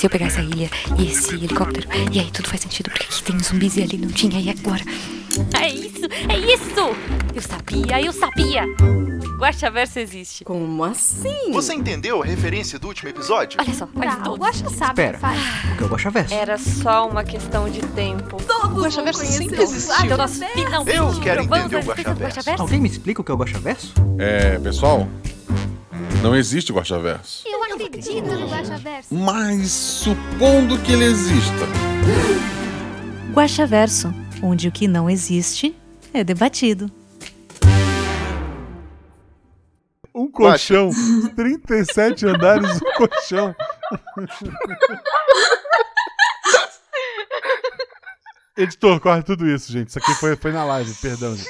se eu pegar essa ilha e esse helicóptero, e aí tudo faz sentido, porque aqui tem zumbis e ali não tinha, e agora? É isso, é isso! Eu sabia, eu sabia! Guaxaverso existe. Como assim? Você entendeu a referência do último episódio? Olha só, faz Não, o Guaxa sabe o que Espera. faz. O que é o Guaxaverso? Era só uma questão de tempo. Todo mundo Guaxaverso conheceu sempre existiu. Então nós finalmente Eu quero entender o Guaxaverso. Alguém me explica o que é o Guaxaverso? É, pessoal, não existe Guaxaverso. Mas supondo que ele exista. Guaxaverso, onde o que não existe é debatido. Um colchão, 37 andares, um colchão. Editor, corre tudo isso, gente. Isso aqui foi, foi na live, perdão. Gente.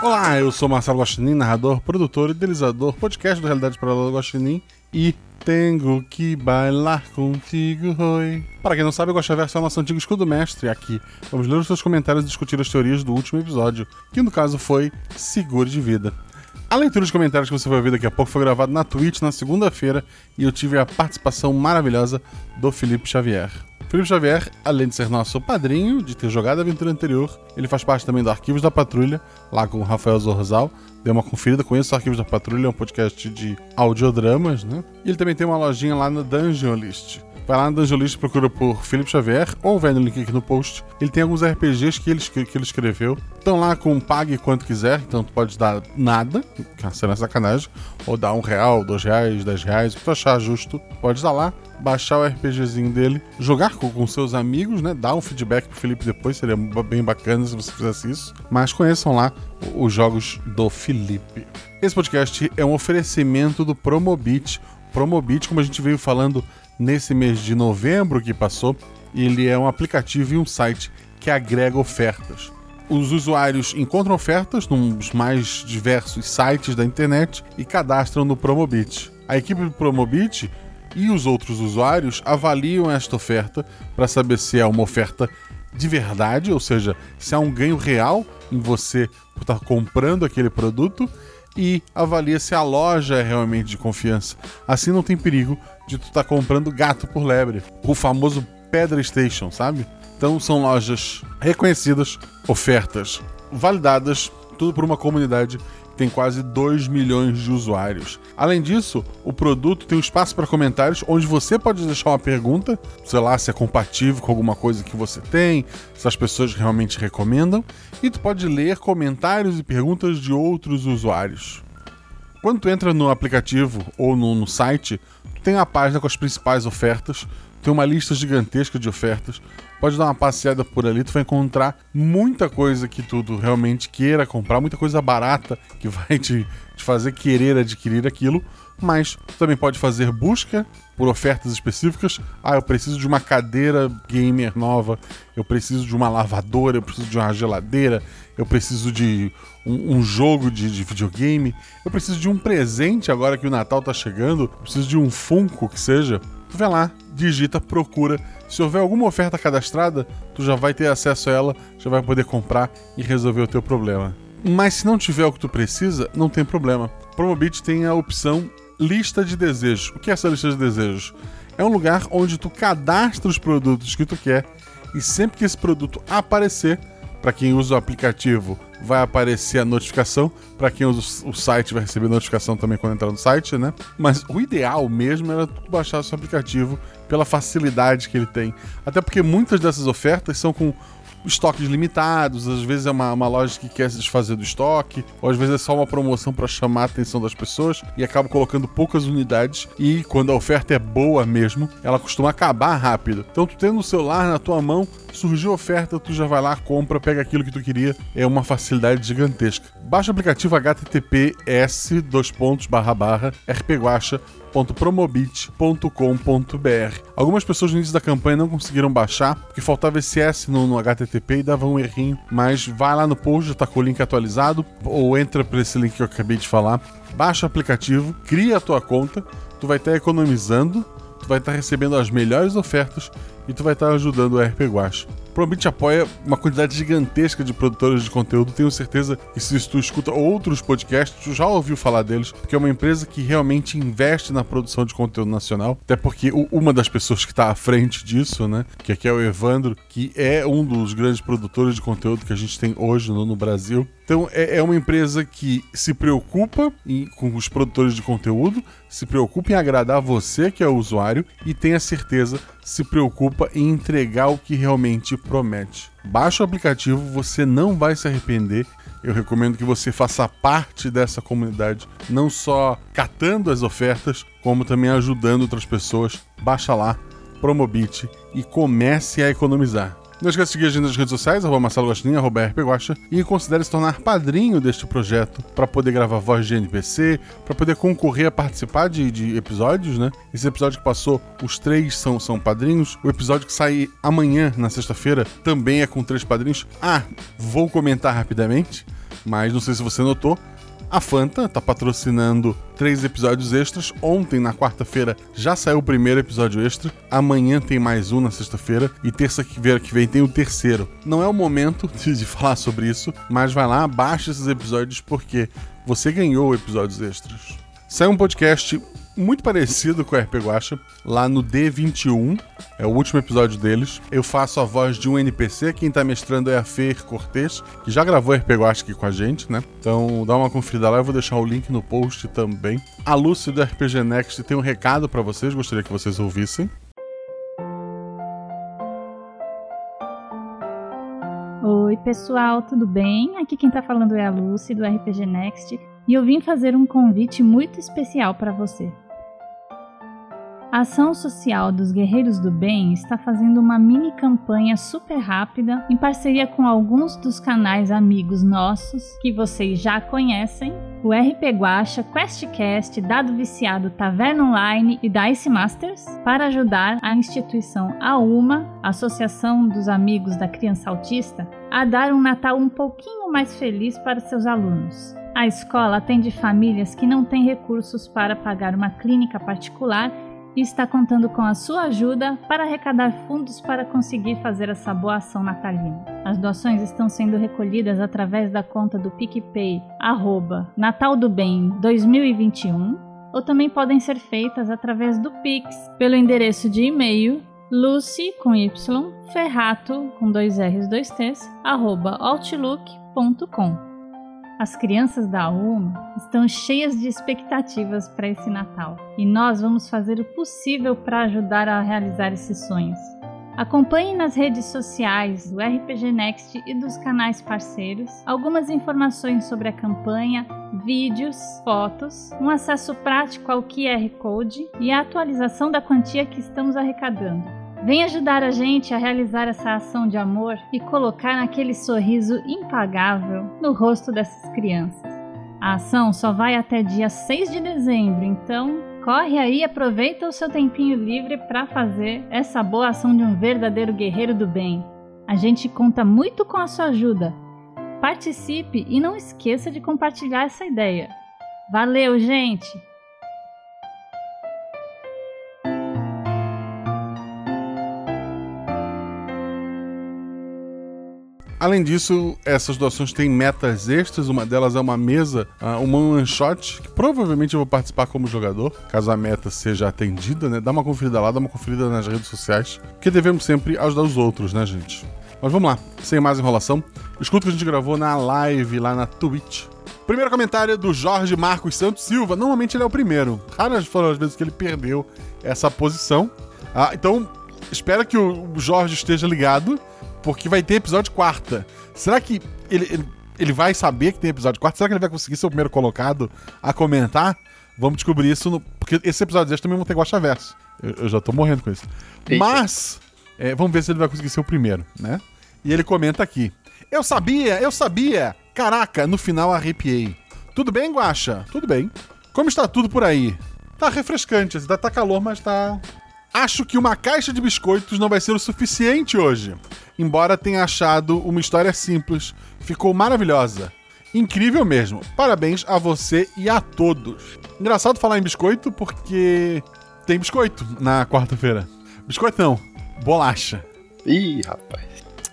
Olá, eu sou Marcelo Guaxinim, narrador, produtor, idealizador, podcast do Realidade Paralela Guaxinim e tenho que bailar contigo, oi. Para quem não sabe, o é o nosso antigo escudo mestre. Aqui vamos ler os seus comentários e discutir as teorias do último episódio, que no caso foi Seguro de Vida. A leitura de comentários que você vai ouvir daqui a pouco foi gravada na Twitch na segunda-feira e eu tive a participação maravilhosa do Felipe Xavier. Felipe Xavier, além de ser nosso padrinho, de ter jogado a aventura anterior, ele faz parte também do Arquivos da Patrulha, lá com o Rafael Zorzal. Dê uma conferida, conheça o Arquivos da Patrulha, é um podcast de audiodramas, né? E ele também tem uma lojinha lá no Dungeon List. Vai lá no Dungeon List, procura por Felipe Xavier, ou vai no link aqui no post. Ele tem alguns RPGs que ele, que ele escreveu. Estão lá com pague quanto quiser, então tu pode dar nada, que será sacanagem, ou dar um real, dois reais, dez reais, o que tu achar justo. Pode dar lá, baixar o RPGzinho dele, jogar com, com seus amigos, né? Dar um feedback pro Felipe depois, seria bem bacana se você fizesse isso. Mas conheçam lá os jogos do Felipe. Esse podcast é um oferecimento do Promobit. Promobit, como a gente veio falando nesse mês de novembro que passou, ele é um aplicativo e um site que agrega ofertas. Os usuários encontram ofertas nos mais diversos sites da internet e cadastram no Promobit. A equipe do Promobit e os outros usuários avaliam esta oferta para saber se é uma oferta de verdade, ou seja, se há um ganho real em você estar comprando aquele produto e avalia se a loja é realmente de confiança. Assim não tem perigo de tu estar comprando gato por lebre, o famoso Pedra Station, sabe? Então são lojas reconhecidas, ofertas validadas, tudo por uma comunidade que tem quase 2 milhões de usuários. Além disso, o produto tem um espaço para comentários onde você pode deixar uma pergunta, sei lá, se é compatível com alguma coisa que você tem, se as pessoas realmente recomendam, e tu pode ler comentários e perguntas de outros usuários. Quando tu entra no aplicativo ou no, no site, tem a página com as principais ofertas, tem uma lista gigantesca de ofertas. Pode dar uma passeada por ali, tu vai encontrar muita coisa que tu realmente queira comprar, muita coisa barata que vai te, te fazer querer adquirir aquilo. Mas tu também pode fazer busca por ofertas específicas. Ah, eu preciso de uma cadeira gamer nova, eu preciso de uma lavadora, eu preciso de uma geladeira, eu preciso de um, um jogo de, de videogame, eu preciso de um presente agora que o Natal tá chegando, eu preciso de um Funko que seja. Tu vai lá, digita, procura. Se houver alguma oferta cadastrada, tu já vai ter acesso a ela, já vai poder comprar e resolver o teu problema. Mas se não tiver o que tu precisa, não tem problema. Promobit tem a opção lista de desejos. O que é essa lista de desejos? É um lugar onde tu cadastra os produtos que tu quer e sempre que esse produto aparecer, para quem usa o aplicativo, vai aparecer a notificação. Para quem usa o site, vai receber notificação também quando entrar no site, né? Mas o ideal mesmo era tu baixar o seu aplicativo pela facilidade que ele tem. Até porque muitas dessas ofertas são com estoques limitados, às vezes é uma, uma loja que quer se desfazer do estoque, ou às vezes é só uma promoção para chamar a atenção das pessoas e acaba colocando poucas unidades e quando a oferta é boa mesmo, ela costuma acabar rápido. Então tu tendo o celular na tua mão, surgiu a oferta, tu já vai lá, compra, pega aquilo que tu queria, é uma facilidade gigantesca. Baixa o aplicativo https www.promobit.com.br. Algumas pessoas no início da campanha não conseguiram baixar, porque faltava esse S no, no HTTP e dava um errinho, mas vai lá no post, já tá com o link atualizado, ou entra por esse link que eu acabei de falar, baixa o aplicativo, cria a tua conta, tu vai estar economizando, tu vai estar recebendo as melhores ofertas e tu vai estar ajudando o RP Guacha. Promobit apoia uma quantidade gigantesca de produtores de conteúdo. Tenho certeza que se tu escuta outros podcasts, tu já ouviu falar deles, porque é uma empresa que realmente investe na produção de conteúdo nacional. Até porque uma das pessoas que está à frente disso, né, que aqui é o Evandro, que é um dos grandes produtores de conteúdo que a gente tem hoje no, no Brasil. Então é, é uma empresa que se preocupa em- com os produtores de conteúdo, se preocupa em agradar você, que é o usuário, e tenha certeza, se preocupa em entregar o que realmente promete. Baixa o aplicativo, você não vai se arrepender. Eu recomendo que você faça parte dessa comunidade, não só catando as ofertas, como também ajudando outras pessoas. Baixa lá, Promobit e comece a economizar. Não esqueça de seguir a gente nas redes sociais, arroba Marcelo Guaxinim, arroba RP Guaxa, e considere se tornar padrinho deste projeto para poder gravar voz de NPC, para poder concorrer a participar de, de episódios, né? Esse episódio que passou, os três são, são padrinhos. O episódio que sai amanhã, na sexta-feira, também é com três padrinhos. Ah, vou comentar rapidamente, mas não sei se você notou, a Fanta tá patrocinando três episódios extras. Ontem, na quarta-feira, já saiu o primeiro episódio extra. Amanhã tem mais um na sexta-feira. E terça-feira que vem tem o terceiro. Não é o momento de, de falar sobre isso, mas vai lá, baixa esses episódios porque você ganhou episódios extras. Saiu um podcast muito parecido com o RP Guacha, lá no D21, é o último episódio deles. Eu faço a voz de um NPC, quem tá mestrando é a Fer Cortez, que já gravou RP Guacha aqui com a gente, né? Então dá uma conferida lá, eu vou deixar o link no post também. A Lúcia do RPG Next tem um recado pra vocês, gostaria que vocês ouvissem. Oi, pessoal, tudo bem? Aqui quem tá falando é a Lucy do RPG Next e eu vim fazer um convite muito especial para você. A Ação Social dos Guerreiros do Bem está fazendo uma mini campanha super rápida em parceria com alguns dos canais amigos nossos que vocês já conhecem, o RP Guacha, QuestCast, Dado Viciado, Taverna Online e Dice Masters, para ajudar a instituição AUMA, Associação dos Amigos da Criança Autista, a dar um Natal um pouquinho mais feliz para seus alunos. A escola atende famílias que não têm recursos para pagar uma clínica particular e está contando com a sua ajuda para arrecadar fundos para conseguir fazer essa boa ação natalina. As doações estão sendo recolhidas através da conta do PicPay, arroba Natal do Bem 2021, ou também podem ser feitas através do Pix, pelo endereço de e-mail lucy, com y, ferrato, com dois R's, dois T's, arroba outlook.com. As crianças da UMA estão cheias de expectativas para esse Natal e nós vamos fazer o possível para ajudar a realizar esses sonhos. Acompanhe nas redes sociais do RPG Next e dos canais parceiros algumas informações sobre a campanha, vídeos, fotos, um acesso prático ao QR Code e a atualização da quantia que estamos arrecadando. Vem ajudar a gente a realizar essa ação de amor e colocar aquele sorriso impagável no rosto dessas crianças. A ação só vai até dia 6 de dezembro, então corre aí e aproveita o seu tempinho livre para fazer essa boa ação de um verdadeiro guerreiro do bem. A gente conta muito com a sua ajuda. Participe e não esqueça de compartilhar essa ideia. Valeu, gente! Além disso, essas doações têm metas extras. Uma delas é uma mesa, uh, uma one shot, que provavelmente eu vou participar como jogador, caso a meta seja atendida, né? Dá uma conferida lá, dá uma conferida nas redes sociais, porque devemos sempre ajudar os outros, né, gente? Mas vamos lá, sem mais enrolação. Escuta o que a gente gravou na live lá na Twitch. Primeiro comentário é do Jorge Marcos Santos Silva. Normalmente ele é o primeiro. Raras foram as vezes que ele perdeu essa posição. Ah, então, espero que o Jorge esteja ligado porque vai ter episódio quarta. Será que ele, ele, ele, vai saber que tem episódio quarta? Será que ele vai conseguir ser o primeiro colocado a comentar? Vamos descobrir isso no. Porque esse episódio deste também vão ter Guacha Verso. Eu, eu, já tô morrendo com isso. Eita. Mas, é, vamos ver se ele vai conseguir ser o primeiro, né? E ele comenta aqui. Eu sabia, eu sabia! Caraca, no final arrepiei. Tudo bem, Guacha? Tudo bem. Como está tudo por aí? Tá refrescante, ainda tá calor, mas tá. Acho que uma caixa de biscoitos não vai ser o suficiente hoje. Embora tenha achado uma história simples, ficou maravilhosa. Incrível mesmo. Parabéns a você e a todos. Engraçado falar em biscoito porque tem biscoito na quarta-feira. Biscoito não, bolacha. Ih, rapaz.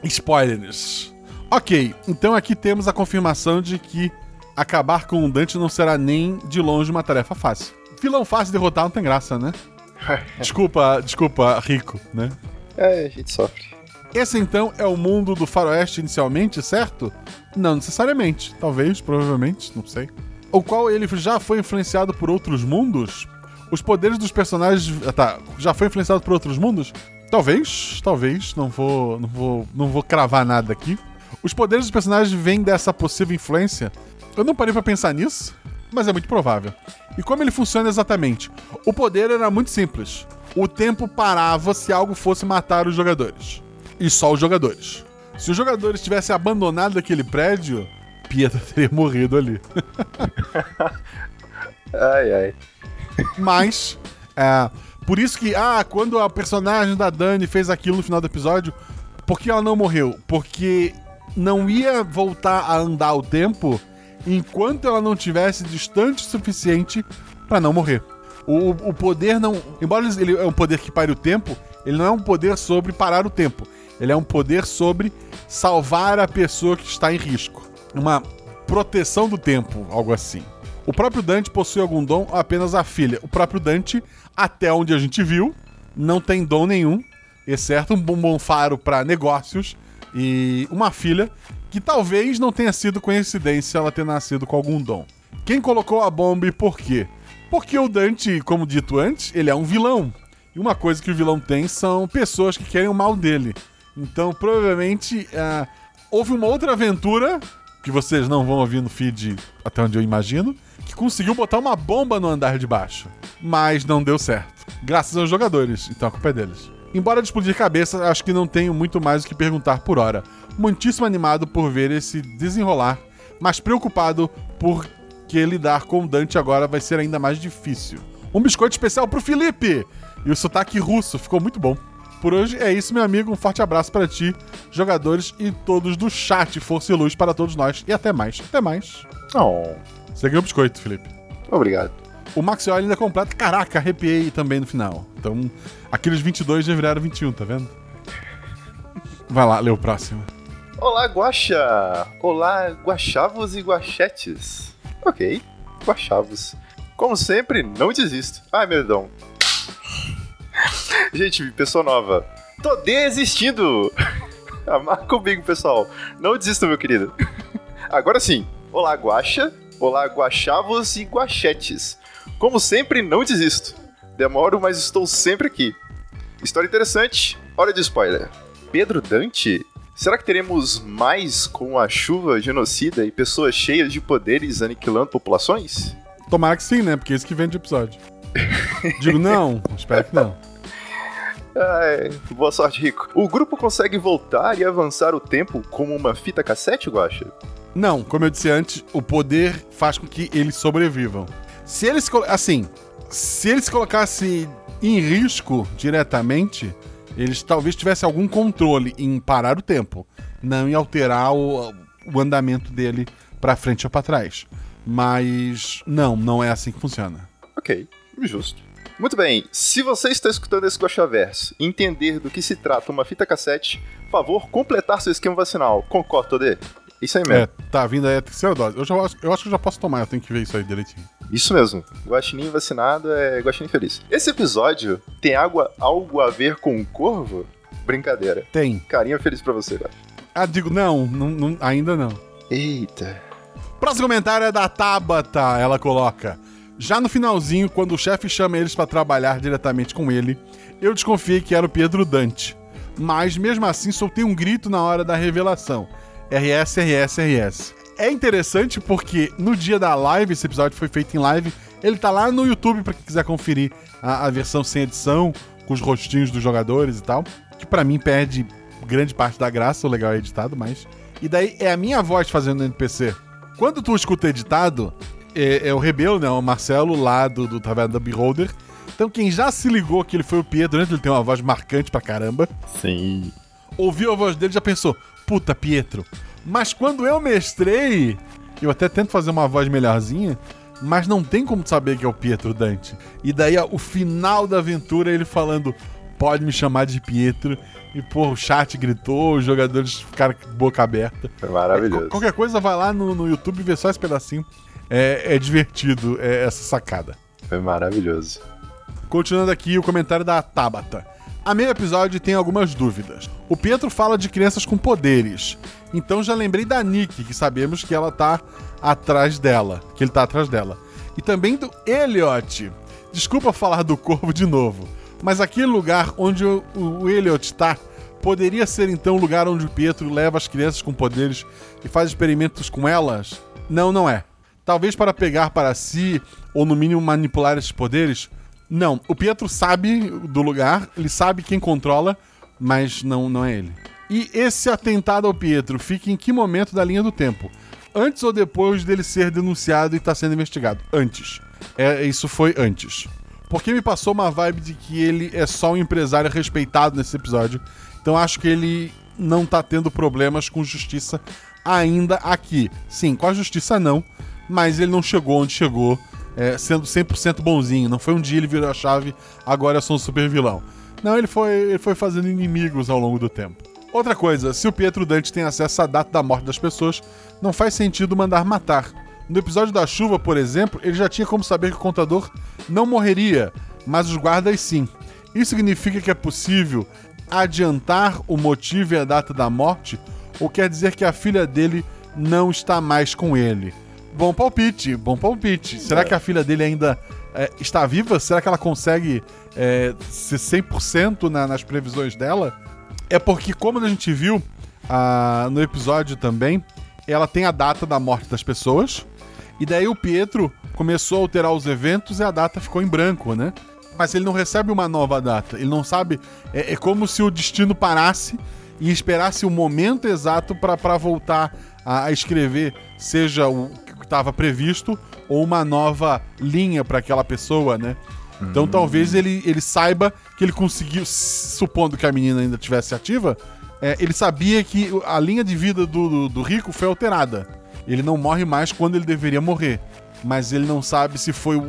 Spoilers. Ok, então aqui temos a confirmação de que acabar com o Dante não será nem de longe uma tarefa fácil. Vilão fácil de derrotar não tem graça, né? Desculpa, desculpa, rico, né? É, a gente sofre. Esse então é o mundo do faroeste inicialmente, certo? Não necessariamente. Talvez, provavelmente, não sei. O qual ele já foi influenciado por outros mundos? Os poderes dos personagens. ah, Tá, já foi influenciado por outros mundos? Talvez, talvez. Não vou, não vou, não vou cravar nada aqui. Os poderes dos personagens vêm dessa possível influência? Eu não parei pra pensar nisso, mas é muito provável. E como ele funciona exatamente? O poder era muito simples. O tempo parava se algo fosse matar os jogadores. E só os jogadores. Se os jogadores tivessem abandonado aquele prédio, Pietro teria morrido ali. Ai, ai. Mas, é, por isso que, ah, quando a personagem da Dani fez aquilo no final do episódio, por que ela não morreu? Porque não ia voltar a andar o tempo enquanto ela não tivesse distante o suficiente pra não morrer. O, o poder não. Embora ele é um poder que pare o tempo, ele não é um poder sobre parar o tempo. Ele é um poder sobre salvar a pessoa que está em risco. Uma proteção do tempo, algo assim. O próprio Dante possui algum dom ou apenas a filha? O próprio Dante, até onde a gente viu, não tem dom nenhum, exceto um bombom faro para negócios e uma filha que talvez não tenha sido coincidência ela ter nascido com algum dom. Quem colocou a bomba e por quê? Porque o Dante, como dito antes, ele é um vilão. E uma coisa que o vilão tem são pessoas que querem o mal dele. Então, provavelmente, ah, houve uma outra aventura, que vocês não vão ouvir no feed até onde eu imagino, que conseguiu botar uma bomba no andar de baixo. Mas não deu certo. Graças aos jogadores, então a culpa é deles. Embora de explodir cabeça, acho que não tenho muito mais o que perguntar por hora. Muitíssimo animado por ver esse desenrolar, mas preocupado porque lidar com o Dante agora vai ser ainda mais difícil. Um biscoito especial pro Felipe! E o sotaque russo ficou muito bom. Por hoje é isso, meu amigo. Um forte abraço para ti, jogadores e todos do chat. Força e luz para todos nós. E até mais. Até mais. Oh, Você ganhou o biscoito, Felipe. obrigado. O Maxiol ainda completa. Caraca, arrepiei também no final. Então, aqueles 22 já viraram 21, tá vendo? Vai lá, lê o próximo. Olá, Guaxa! Olá, guachavos e guachetes. Ok, guachavos. Como sempre, não desisto. Ai, medão. Gente, pessoa nova. Tô desistindo! Amar comigo, pessoal. Não desista, meu querido. Agora sim. Olá, Guaxa. Olá, guachavos e guachetes. Como sempre, não desisto. Demoro, mas estou sempre aqui. História interessante. Hora de spoiler. Pedro Dante? Será que teremos mais com a chuva genocida e pessoas cheias de poderes aniquilando populações? Tomara que sim, né? Porque é isso que vem de episódio. Digo não, espero que não. Ai, boa sorte, Rico. O grupo consegue voltar e avançar o tempo como uma fita cassete, Guacha? Não, como eu disse antes, o poder faz com que eles sobrevivam. Se eles. Assim, se eles colocassem em risco diretamente, eles talvez tivessem algum controle em parar o tempo, não em alterar o, o andamento dele pra frente ou pra trás. Mas não, não é assim que funciona. Ok, justo. Muito bem, se você está escutando esse Guaxaverso e entender do que se trata uma fita cassete, favor completar seu esquema vacinal. Concordo, Todê? Isso aí É, mesmo. tá vindo aí a terceira dose. Eu, já, acho- eu acho que eu já posso tomar, eu tenho que ver isso aí direitinho. Isso mesmo. Guaxinim vacinado é guaxinim feliz. Esse episódio tem água, algo a ver com um corvo? Brincadeira. Tem. Carinha feliz pra você, velho. Ah, digo, não, não, não- ainda não. Eita. Próximo comentário é da Tabata. Ela coloca: Já no finalzinho, quando o chefe chama eles pra trabalhar diretamente com ele, eu desconfiei que era o Pedro Dante. Mas mesmo assim, soltei um grito na hora da revelação: RS, RS, RS. É interessante porque no dia da live, esse episódio foi feito em live, ele tá lá no YouTube pra quem quiser conferir a, a versão sem edição, com os rostinhos dos jogadores e tal. Que pra mim perde grande parte da graça, o legal é editado, mas. E daí é a minha voz fazendo NPC. Quando tu escuta editado, é, é o Rebelo, né? O Marcelo lá do, do Taverna da Beholder. Então quem já se ligou que ele foi o Pietro, né? Ele tem uma voz marcante pra caramba. Sim. Ouviu a voz dele e já pensou, puta, Pietro. Mas quando eu mestrei, eu até tento fazer uma voz melhorzinha, mas não tem como saber que é o Pietro Dante. E daí ó, o final da aventura ele falando, pode me chamar de Pietro. E, pô, o chat gritou, os jogadores ficaram com boca aberta. Foi maravilhoso. É, qualquer coisa, vai lá no, no YouTube e vê só esse pedacinho. É, é divertido é, essa sacada. Foi maravilhoso. Continuando aqui o comentário da Tabata. A meio episódio tem algumas dúvidas. O Pietro fala de crianças com poderes. Então já lembrei da Nick, que sabemos que ela tá atrás dela. Que ele tá atrás dela. E também do Elliot. Desculpa falar do corvo de novo. Mas aquele lugar onde o, o Elliot tá poderia ser então o lugar onde o Pietro leva as crianças com poderes e faz experimentos com elas? Não, não é. Talvez para pegar para si, ou no mínimo manipular esses poderes? Não. O Pietro sabe do lugar, ele sabe quem controla, mas não, não é ele. E esse atentado ao Pietro fica em que momento da linha do tempo? Antes ou depois dele ser denunciado e estar tá sendo investigado? Antes. É, isso foi antes. Porque me passou uma vibe de que ele é só um empresário respeitado nesse episódio. Então acho que ele não tá tendo problemas com justiça ainda aqui. Sim, com a justiça não, mas ele não chegou onde chegou, é, sendo 100% bonzinho. Não foi um dia ele virou a chave, agora eu sou um super vilão. Não, ele foi, ele foi fazendo inimigos ao longo do tempo. Outra coisa, se o Pietro Dante tem acesso à data da morte das pessoas, não faz sentido mandar matar. No episódio da chuva, por exemplo, ele já tinha como saber que o contador não morreria, mas os guardas sim. Isso significa que é possível adiantar o motivo e a data da morte, ou quer dizer que a filha dele não está mais com ele? Bom palpite, bom palpite. Será é. que a filha dele ainda é, está viva? Será que ela consegue é, ser 100% na, nas previsões dela? É porque, como a gente viu ah, no episódio também, ela tem a data da morte das pessoas. E daí o Pietro começou a alterar os eventos e a data ficou em branco, né? Mas ele não recebe uma nova data. Ele não sabe. É, é como se o destino parasse e esperasse o momento exato para voltar a, a escrever, seja o estava previsto ou uma nova linha para aquela pessoa, né? Então hum. talvez ele, ele saiba que ele conseguiu, supondo que a menina ainda tivesse ativa, é, ele sabia que a linha de vida do, do, do, rico foi alterada. Ele não morre mais quando ele deveria morrer. Mas ele não sabe se foi.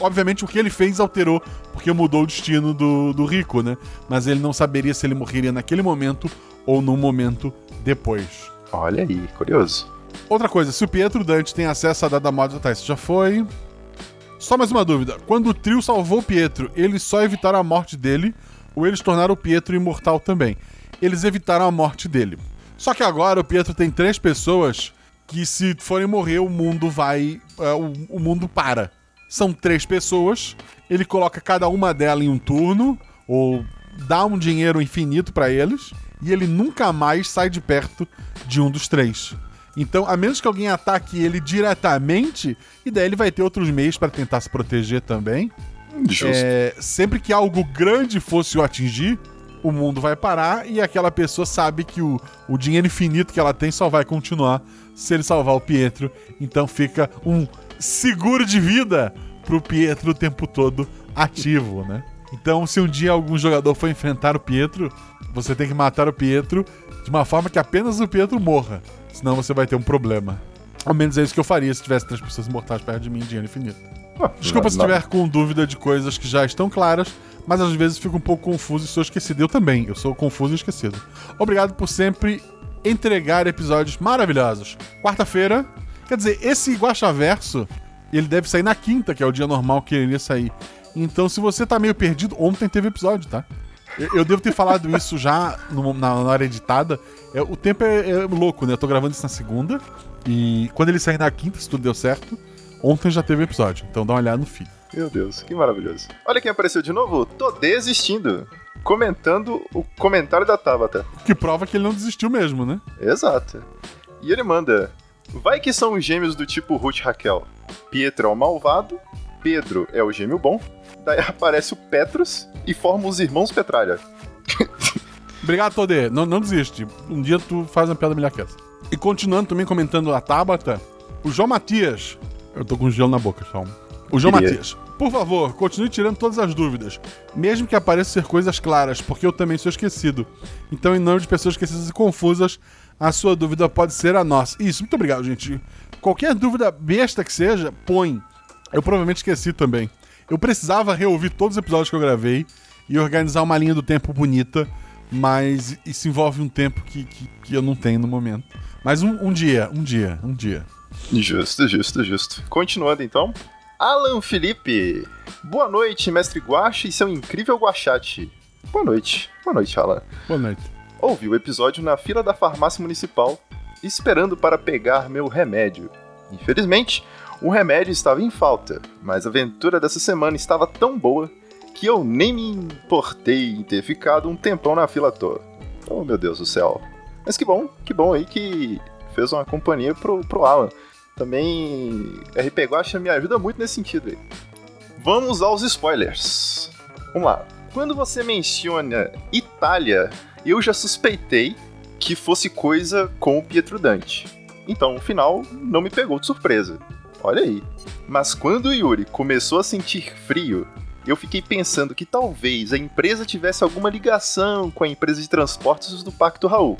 Obviamente o que ele fez alterou, porque mudou o destino do, do rico, né? Mas ele não saberia se ele morreria naquele momento ou num momento depois. Olha aí, curioso. Outra coisa, se o Pietro Dante tem acesso à dada moda, tá, isso já foi. Só mais uma dúvida. Quando o trio salvou Pietro, eles só evitaram a morte dele ou eles tornaram o Pietro imortal também? Eles evitaram a morte dele. Só que agora o Pietro tem três pessoas que, se forem morrer, o mundo vai. É, o, o mundo para. São três pessoas, ele coloca cada uma delas em um turno, ou dá um dinheiro infinito para eles, e ele nunca mais sai de perto de um dos três. Então, a menos que alguém ataque ele diretamente, e daí ele vai ter outros meios para tentar se proteger também. É, sempre que algo grande fosse o atingir, o mundo vai parar e aquela pessoa sabe que o, o dinheiro infinito que ela tem só vai continuar se ele salvar o Pietro. Então fica um seguro de vida pro Pietro o tempo todo ativo, né? Então, se um dia algum jogador for enfrentar o Pietro, você tem que matar o Pietro de uma forma que apenas o Pietro morra. Senão você vai ter um problema. Ao menos é isso que eu faria se tivesse três pessoas mortais perto de mim em dinheiro infinito. Ah, Desculpa não, se estiver com dúvida de coisas que já estão claras, mas às vezes fico um pouco confuso e sou esquecido. Eu também, eu sou confuso e esquecido. Obrigado por sempre entregar episódios maravilhosos. Quarta-feira, quer dizer, esse Guaxaverso, ele deve sair na quinta, que é o dia normal que ele iria sair. Então, se você tá meio perdido, ontem teve episódio, tá? Eu, eu devo ter falado isso já no, na, na hora editada. É, o tempo é, é, louco, né? Eu tô gravando isso na segunda. E quando ele sair na quinta, se tudo deu certo, ontem já teve episódio. Então dá uma olhada no feed. Meu Deus, que maravilhoso. Olha quem apareceu de novo. Tô desistindo. Comentando o comentário da Tabata. Que prova que ele não desistiu mesmo, né? Exato. E ele manda: Vai que são os gêmeos do tipo Ruth Raquel. Pietro é o malvado, Pedro é o gêmeo bom, daí aparece o Petrus e forma os irmãos Petralha. Obrigado, Todê. Não, não desiste. Um dia tu faz uma piada melhor que essa. E continuando também comentando a Tabata, o João Matias. Eu tô com gelo na boca, só. O João Queria. Matias. Por favor, continue tirando todas as dúvidas. Mesmo que apareçam ser coisas claras, porque eu também sou esquecido. Então, em nome de pessoas esquecidas e confusas, a sua dúvida pode ser a nossa. Isso, muito obrigado, gente. Qualquer dúvida besta que seja, põe. Eu provavelmente esqueci também. Eu precisava reouvir todos os episódios que eu gravei e organizar uma linha do tempo bonita, mas isso envolve um tempo que, que, que eu não tenho no momento. Mas um, um dia, um dia, um dia. Justo, justo, justo. Continuando então. Alan Felipe. Boa noite, mestre Guache e seu incrível Guachate. Boa noite. Boa noite, Alan. Boa noite. Ouvi o episódio na fila da farmácia municipal, esperando para pegar meu remédio. Infelizmente, o remédio estava em falta, mas a aventura dessa semana estava tão boa que eu nem me importei em ter ficado um tempão na fila à toa. Oh, meu Deus do céu. Mas que bom, que bom aí que fez uma companhia pro, pro Alan. Também RP Guacha me ajuda muito nesse sentido aí. Vamos aos spoilers. Vamos lá. Quando você menciona Itália, eu já suspeitei que fosse coisa com o Pietro Dante. Então, o final não me pegou de surpresa. Olha aí. Mas quando o Yuri começou a sentir frio, eu fiquei pensando que talvez a empresa tivesse alguma ligação com a empresa de transportes do Pacto Raul.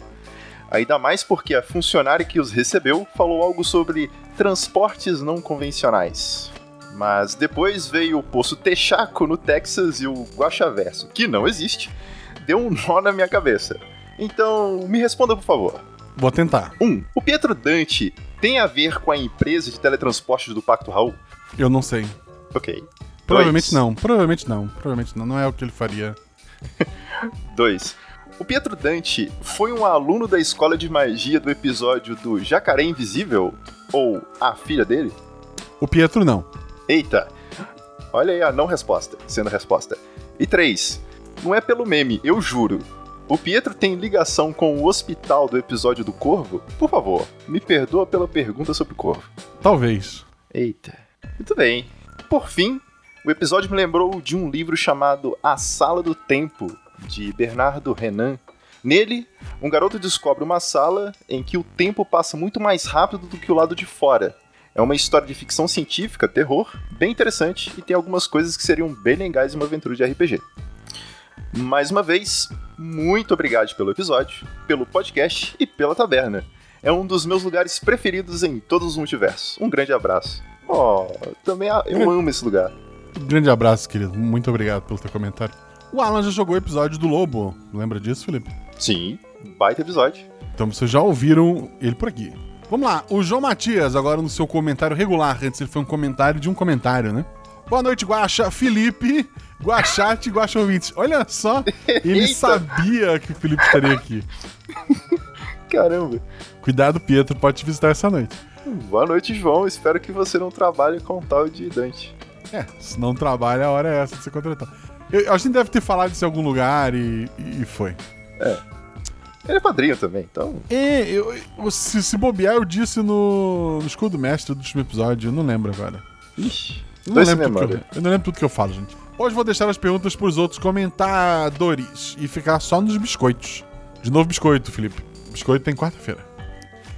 Ainda mais porque a funcionária que os recebeu falou algo sobre transportes não convencionais. Mas depois veio o Poço Texaco no Texas e o Guaxaverso, que não existe, deu um nó na minha cabeça. Então, me responda por favor. Vou tentar. 1. Um, o Pietro Dante tem a ver com a empresa de teletransportes do Pacto Raul? Eu não sei. Ok. Provavelmente Dois. não, provavelmente não, provavelmente não. Não é o que ele faria. 2. O Pietro Dante foi um aluno da escola de magia do episódio do Jacaré Invisível? Ou a filha dele? O Pietro não. Eita! Olha aí a não resposta, sendo a resposta. E 3. Não é pelo meme, eu juro. O Pietro tem ligação com o hospital do episódio do Corvo? Por favor, me perdoa pela pergunta sobre o Corvo. Talvez. Eita. Muito bem. Por fim, o episódio me lembrou de um livro chamado A Sala do Tempo, de Bernardo Renan. Nele, um garoto descobre uma sala em que o tempo passa muito mais rápido do que o lado de fora. É uma história de ficção científica, terror, bem interessante e tem algumas coisas que seriam bem legais em uma aventura de RPG. Mais uma vez, muito obrigado pelo episódio, pelo podcast e pela taberna. É um dos meus lugares preferidos em todos os multiversos. Um grande abraço. Oh, também eu amo esse lugar. Grande abraço, querido. Muito obrigado pelo teu comentário. O Alan já jogou o episódio do Lobo. Lembra disso, Felipe? Sim, baita episódio. Então vocês já ouviram ele por aqui. Vamos lá, o João Matias, agora no seu comentário regular. Antes ele foi um comentário de um comentário, né? Boa noite, Guaxa. Felipe, Guachate e Guaxa ouvintes. Olha só, ele sabia que o Felipe estaria aqui. Caramba. Cuidado, Pietro, pode te visitar essa noite. Boa noite, João. Espero que você não trabalhe com tal de Dante. É, se não trabalha, a hora é essa de ser contratado. Eu, a gente deve ter falado isso em algum lugar e, e foi. É. Ele é padrinho também, então. É, eu, eu, se, se bobear, eu disse no, no escudo mestre do último episódio, eu não lembro agora. Ixi. Não, lembro tudo eu, eu não lembro tudo que eu falo, gente. Hoje vou deixar as perguntas pros outros comentadores e ficar só nos biscoitos. De novo, biscoito, Felipe. Biscoito tem quarta-feira.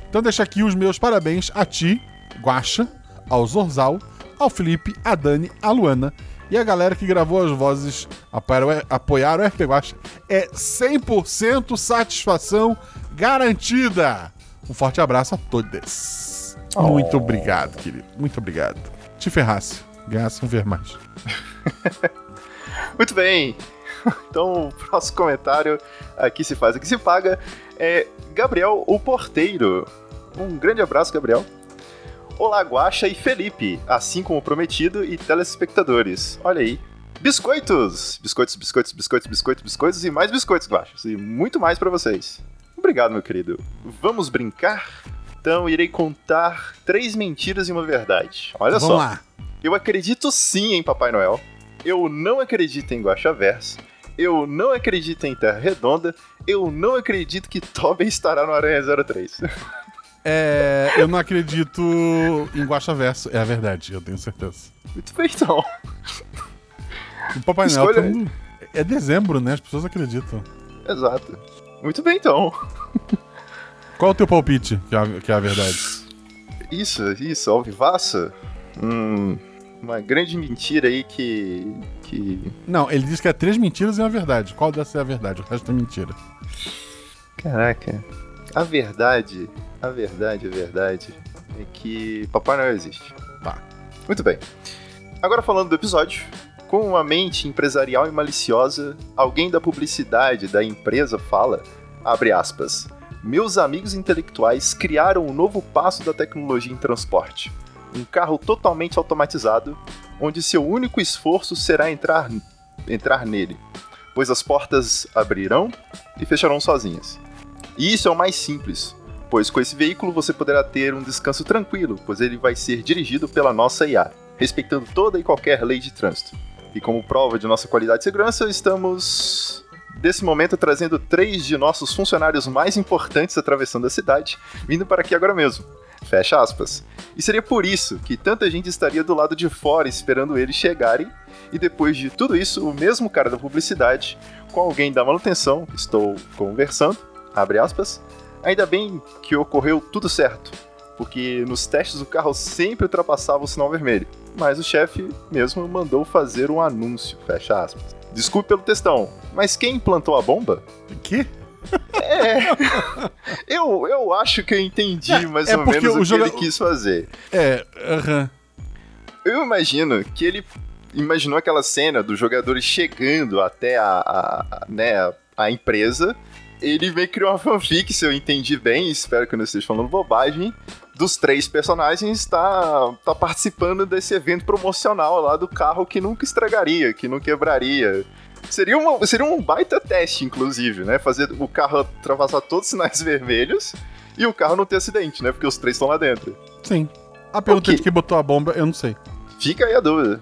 Então deixa aqui os meus parabéns a ti, Guacha, ao Zorzal, ao Felipe, a Dani, a Luana e a galera que gravou as vozes apoiaram o RP Guacha. É 100% satisfação garantida. Um forte abraço a todos. Oh. Muito obrigado, querido. Muito obrigado. Te ferrasse. Ganhasse um ver mais. Muito bem. Então, o próximo comentário aqui se faz, aqui se paga é Gabriel, o porteiro. Um grande abraço, Gabriel. Olá, Guaxa e Felipe, assim como prometido, e telespectadores. Olha aí. Biscoitos! Biscoitos, biscoitos, biscoitos, biscoitos, biscoitos e mais biscoitos, Guaxas. E muito mais para vocês. Obrigado, meu querido. Vamos brincar? Então, irei contar três mentiras e uma verdade. Olha Vamos só. lá. Eu acredito sim em Papai Noel. Eu não acredito em Guaxaverso. Eu não acredito em Terra Redonda. Eu não acredito que Tobey estará no Aranha 03. É, eu não acredito em Guaxaverso. É a verdade, eu tenho certeza. Muito bem, então. O Papai Noel tem... é dezembro, né? As pessoas acreditam. Exato. Muito bem, então. Qual o teu palpite, que é a, que é a verdade? Isso, isso, Alvivaça. Hum, uma grande mentira aí que, que. Não, ele diz que é três mentiras e uma verdade. Qual dessas é a verdade? O resto é mentira. Caraca. A verdade a verdade, a verdade é que Papai Noel existe. Tá. Muito bem. Agora falando do episódio, Com uma mente empresarial e maliciosa, alguém da publicidade da empresa fala, abre aspas, meus amigos intelectuais criaram um novo passo da tecnologia em transporte. Um carro totalmente automatizado, onde seu único esforço será entrar, entrar nele, pois as portas abrirão e fecharão sozinhas. E isso é o mais simples, pois com esse veículo você poderá ter um descanso tranquilo, pois ele vai ser dirigido pela nossa IA, respeitando toda e qualquer lei de trânsito. E como prova de nossa qualidade de segurança, estamos desse momento trazendo três de nossos funcionários mais importantes atravessando a cidade, vindo para aqui agora mesmo. Fecha aspas. E seria por isso que tanta gente estaria do lado de fora esperando eles chegarem, e depois de tudo isso, o mesmo cara da publicidade, com alguém da manutenção, estou conversando, abre aspas, Ainda bem que ocorreu tudo certo, porque nos testes o carro sempre ultrapassava o sinal vermelho. Mas o chefe mesmo mandou fazer um anúncio, fecha aspas. Desculpe pelo textão, mas quem implantou a bomba? Que? É. Eu, eu acho que eu entendi É, mais é ou porque menos o o, joga- que ele quis fazer. É, aham. Eu imagino que ele imaginou aquela cena dos jogadores chegando até a, a- a- né, a empresa. Ele meio que criou uma fanfic, se eu entendi bem, espero que eu não esteja falando bobagem, dos três personagens tá, tá participando desse evento promocional lá do carro que nunca estragaria, que não quebraria. Seria, uma, seria um baita teste, inclusive, né? Fazer o carro ultrapassar todos os sinais vermelhos e o carro não ter acidente, né? Porque os três estão lá dentro. Sim. A pergunta Ok. de quem botou a bomba, eu não sei. Fica aí a dúvida.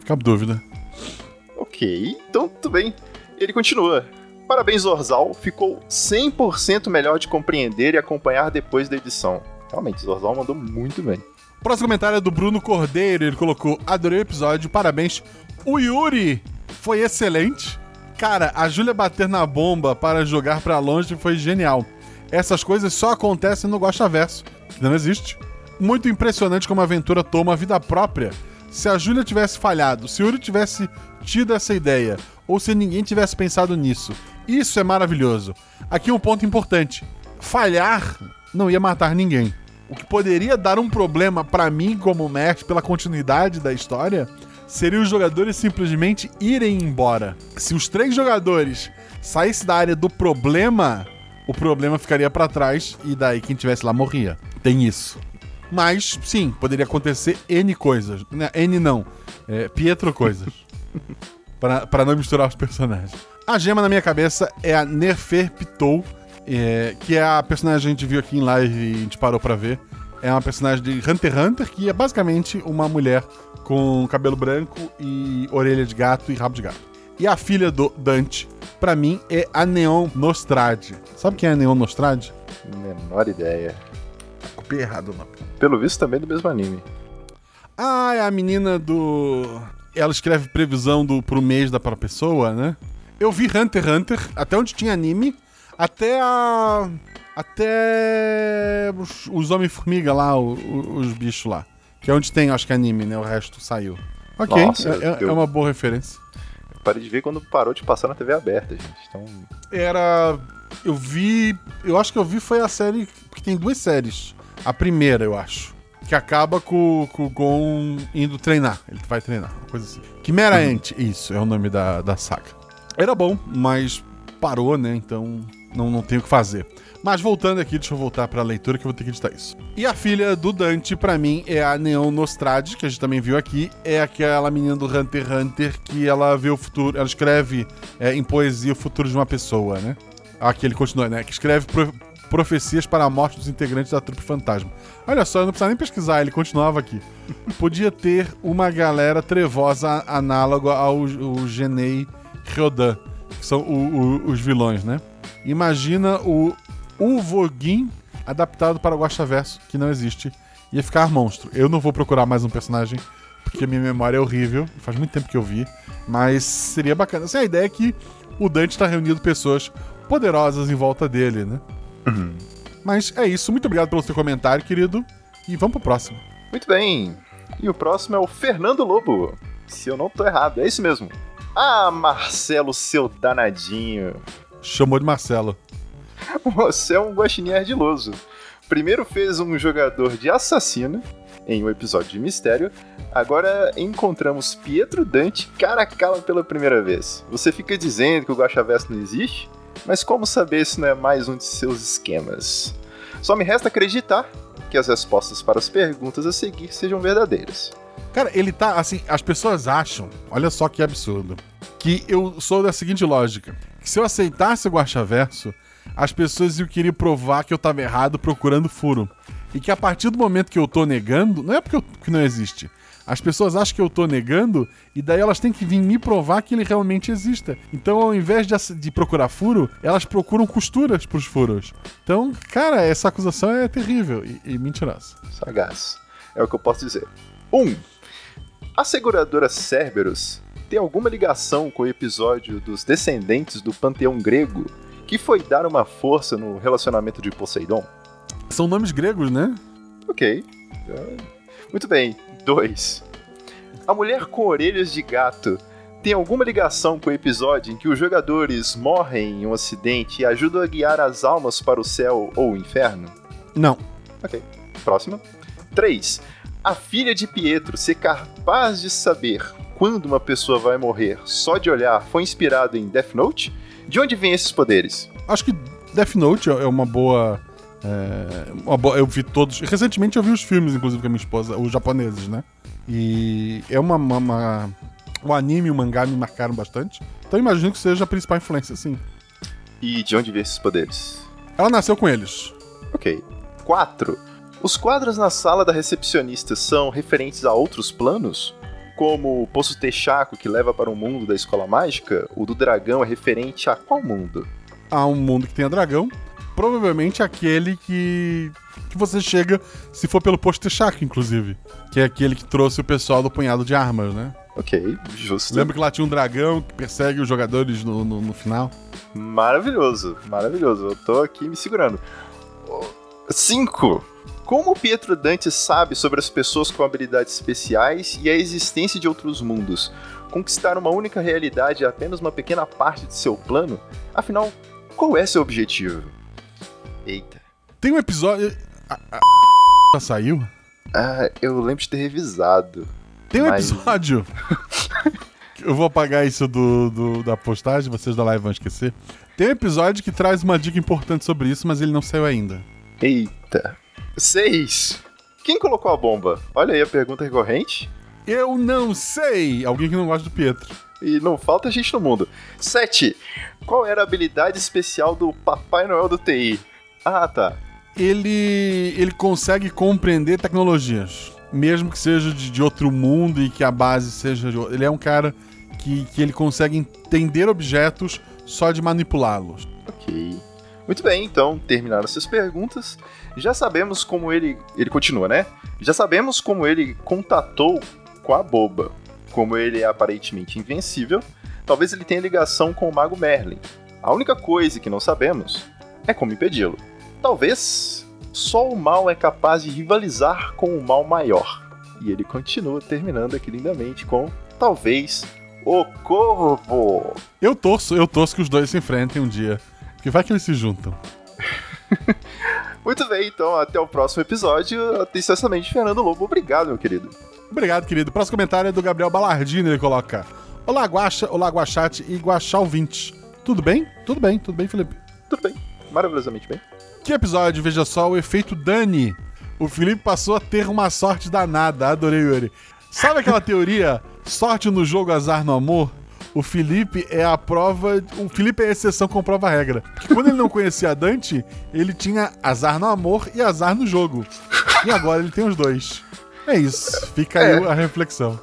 Fica a dúvida. Ok, então tudo bem. Ele continua. Parabéns, Zorzal. Ficou 100% melhor de compreender e acompanhar depois da edição. Realmente, Zorzal mandou muito bem. Próximo comentário é do Bruno Cordeiro. Ele colocou: Adorei o episódio, parabéns. O Yuri foi excelente. Cara, a Júlia bater na bomba para jogar pra longe foi genial. Essas coisas só acontecem no Gosta Verso, que não existe. Muito impressionante como a aventura toma vida própria. Se a Júlia tivesse falhado, se o Yuri tivesse tido essa ideia, ou se ninguém tivesse pensado nisso, isso é maravilhoso. Aqui um ponto importante: falhar não ia matar ninguém. O que poderia dar um problema pra mim como mestre pela continuidade da história seria os jogadores simplesmente irem embora. Se os três jogadores saíssem da área do problema, o problema ficaria pra trás e daí quem tivesse lá morria. Tem isso. Mas, sim, poderia acontecer N coisas. Né, N não. É, Pietro coisas. Pra não misturar os personagens. A gema na minha cabeça é a Nefer Pitou, é, que é a personagem que a gente viu aqui em live e a gente parou pra ver. É uma personagem de Hunter x Hunter, que é basicamente uma mulher com cabelo branco e orelha de gato e rabo de gato. E a filha do Dante, pra mim, é a Neon Nostrade. Sabe quem é a Neon Nostrade? Menor ideia. Copiei errado o nome. Pelo visto, também do mesmo anime. Ah, é a menina do. Ela escreve previsão do, pro mês da própria pessoa, né? Eu vi Hunter x Hunter, até onde tinha anime, até a. Até. Os, os Homem-Formiga lá, o- o- os bichos lá. Que é onde tem, acho que anime, né? O resto saiu. Ok, Nossa, é, é- eu- é uma boa referência. Parei de ver quando parou de passar na TV aberta, gente. Então, Era. Eu vi. Eu acho que eu vi foi a série. Porque tem duas séries. A primeira, eu acho. Que acaba com, com o Gon indo treinar. Ele vai treinar, uma coisa assim. Quimera Ant, isso, é o nome da, da saga. Era bom, mas parou, né? Então não, não tenho o que fazer. Mas voltando aqui, deixa eu voltar pra leitura que eu vou ter que editar isso. E a filha do Dante, pra mim, é a Neon Nostrade, que a gente também viu aqui. É aquela menina do Hunter x Hunter que ela vê o futuro, ela escreve é, em poesia o futuro de uma pessoa, né? Aqui ele continua, né? Que escreve pro- profecias para a morte dos integrantes da trupe fantasma. Olha só, eu não precisava nem pesquisar, ele continuava aqui. Podia ter uma galera trevosa análoga ao, ao Genei Ryodan, que são o- o- os vilões, né? Imagina o Uvogin adaptado para o Guaxaverso, que não existe. Ia ficar monstro. Eu não vou procurar mais um personagem, porque minha memória é horrível. Faz muito tempo que eu vi. Mas seria bacana. Assim, a ideia é que o Dante está reunindo pessoas poderosas em volta dele, né? Mas é isso. Muito obrigado pelo seu comentário, querido. E vamos pro próximo. muito bem. E o próximo é o Fernando Lobo. Se eu não tô errado, é isso mesmo. Ah, Marcelo, seu danadinho. Chamou de Marcelo. Você é um guaxinim ardiloso. Primeiro fez um jogador de assassino, em um episódio de mistério, agora encontramos Pietro Dante cara a cara pela primeira vez. Você fica dizendo que o Guaxaverso não existe? Mas como saber se não é mais um de seus esquemas? Só me resta acreditar que as respostas para as perguntas a seguir sejam verdadeiras. Cara, ele tá assim, as pessoas acham, olha só que absurdo, que eu sou da seguinte lógica, que se eu aceitasse o Guaxaverso, as pessoas iam querer provar que eu tava errado procurando furo. E que a partir do momento que eu tô negando, não é porque eu, que não existe. As pessoas acham que eu tô negando e daí elas têm que vir me provar que ele realmente exista. Então, ao invés de, de procurar furo, elas procuram costuras pros furos. Então, cara, essa acusação é terrível e, e mentirosa. Sagaz. É o que eu posso dizer. 1. Um, a seguradora Cerberus tem alguma ligação com o episódio dos descendentes do panteão grego que foi dar uma força no relacionamento de Poseidon? São nomes gregos, né? Ok. Muito bem. 2. A mulher com orelhas de gato tem alguma ligação com o episódio em que os jogadores morrem em um acidente e ajudam a guiar as almas para o céu ou o inferno? Não. Ok. Próxima. 3. A filha de Pietro ser capaz de saber quando uma pessoa vai morrer só de olhar foi inspirado em Death Note? De onde vêm esses poderes? Acho que Death Note é uma boa. É, uma boa eu vi todos. Recentemente eu vi os filmes, inclusive, com a minha esposa, os japoneses, né? E é uma. uma, uma o anime e o mangá me marcaram bastante. Então imagino que seja a principal influência, sim. E de onde vêm esses poderes? Ela nasceu com eles. Ok. 4. Os quadros na sala da recepcionista são referentes a outros planos? Como o Poço Texaco, que leva para o mundo da escola mágica, o do dragão é referente a qual mundo? A um mundo que tenha dragão. Provavelmente aquele que, que você chega, se for pelo Poço Texaco, inclusive. Que é aquele que trouxe o pessoal do punhado de armas, né? Ok, justo. Lembra que lá tinha um dragão que persegue os jogadores no, no, no final? Maravilhoso, maravilhoso. Eu tô aqui me segurando. 5. Como Pietro Dante sabe sobre as pessoas com habilidades especiais e a existência de outros mundos? Conquistar uma única realidade é apenas uma pequena parte de seu plano? Afinal, qual é seu objetivo? Eita. Tem um episódio. A, a... já saiu? Ah, eu lembro de ter revisado. Tem um mas... episódio. eu vou apagar isso do, do, da postagem, vocês da live vão esquecer. Tem um episódio que traz uma dica importante sobre isso, mas ele não saiu ainda. Eita. 6. Quem colocou a bomba? Olha aí a pergunta recorrente. Eu não sei. Alguém que não gosta do Pietro. E não falta gente no mundo. 7. Qual era a habilidade especial do Papai Noel do TI? Ah, tá. Ele, ele consegue compreender tecnologias. Mesmo que seja de, de outro mundo e que a base seja de outro. Ele é um cara que, que ele consegue entender objetos só de manipulá-los. Ok. Muito bem, então, terminaram essas perguntas. Já sabemos como ele. Ele continua, né? Já sabemos como ele contatou com a boba. Como ele é aparentemente invencível, talvez ele tenha ligação com o Mago Merlin. A única coisa que não sabemos é como impedi-lo. Talvez só o mal é capaz de rivalizar com o mal maior. E ele continua terminando aqui lindamente com talvez o Corvo. Eu torço, eu torço que os dois se enfrentem um dia. Que vai que eles se juntam. Muito bem, então até o próximo episódio. Atenciosamente, Fernando Lobo. Obrigado, meu querido. Obrigado, querido. O próximo comentário é do Gabriel Balardino. Ele coloca: Olá, Guaxa, olá, Guaxate e Guaxá ouvinte. Tudo bem? Tudo bem, tudo bem, Felipe? Tudo bem, maravilhosamente bem. Que episódio, veja só, o efeito Dani. O Felipe passou a ter uma sorte danada. Adorei, Yuri. Sabe aquela teoria? Sorte no jogo, azar no amor? O Felipe é a prova. O Felipe é a exceção com prova regra. Porque quando ele não conhecia a Dante, ele tinha azar no amor e azar no jogo. E agora ele tem os dois. É isso. Fica aí é. a reflexão.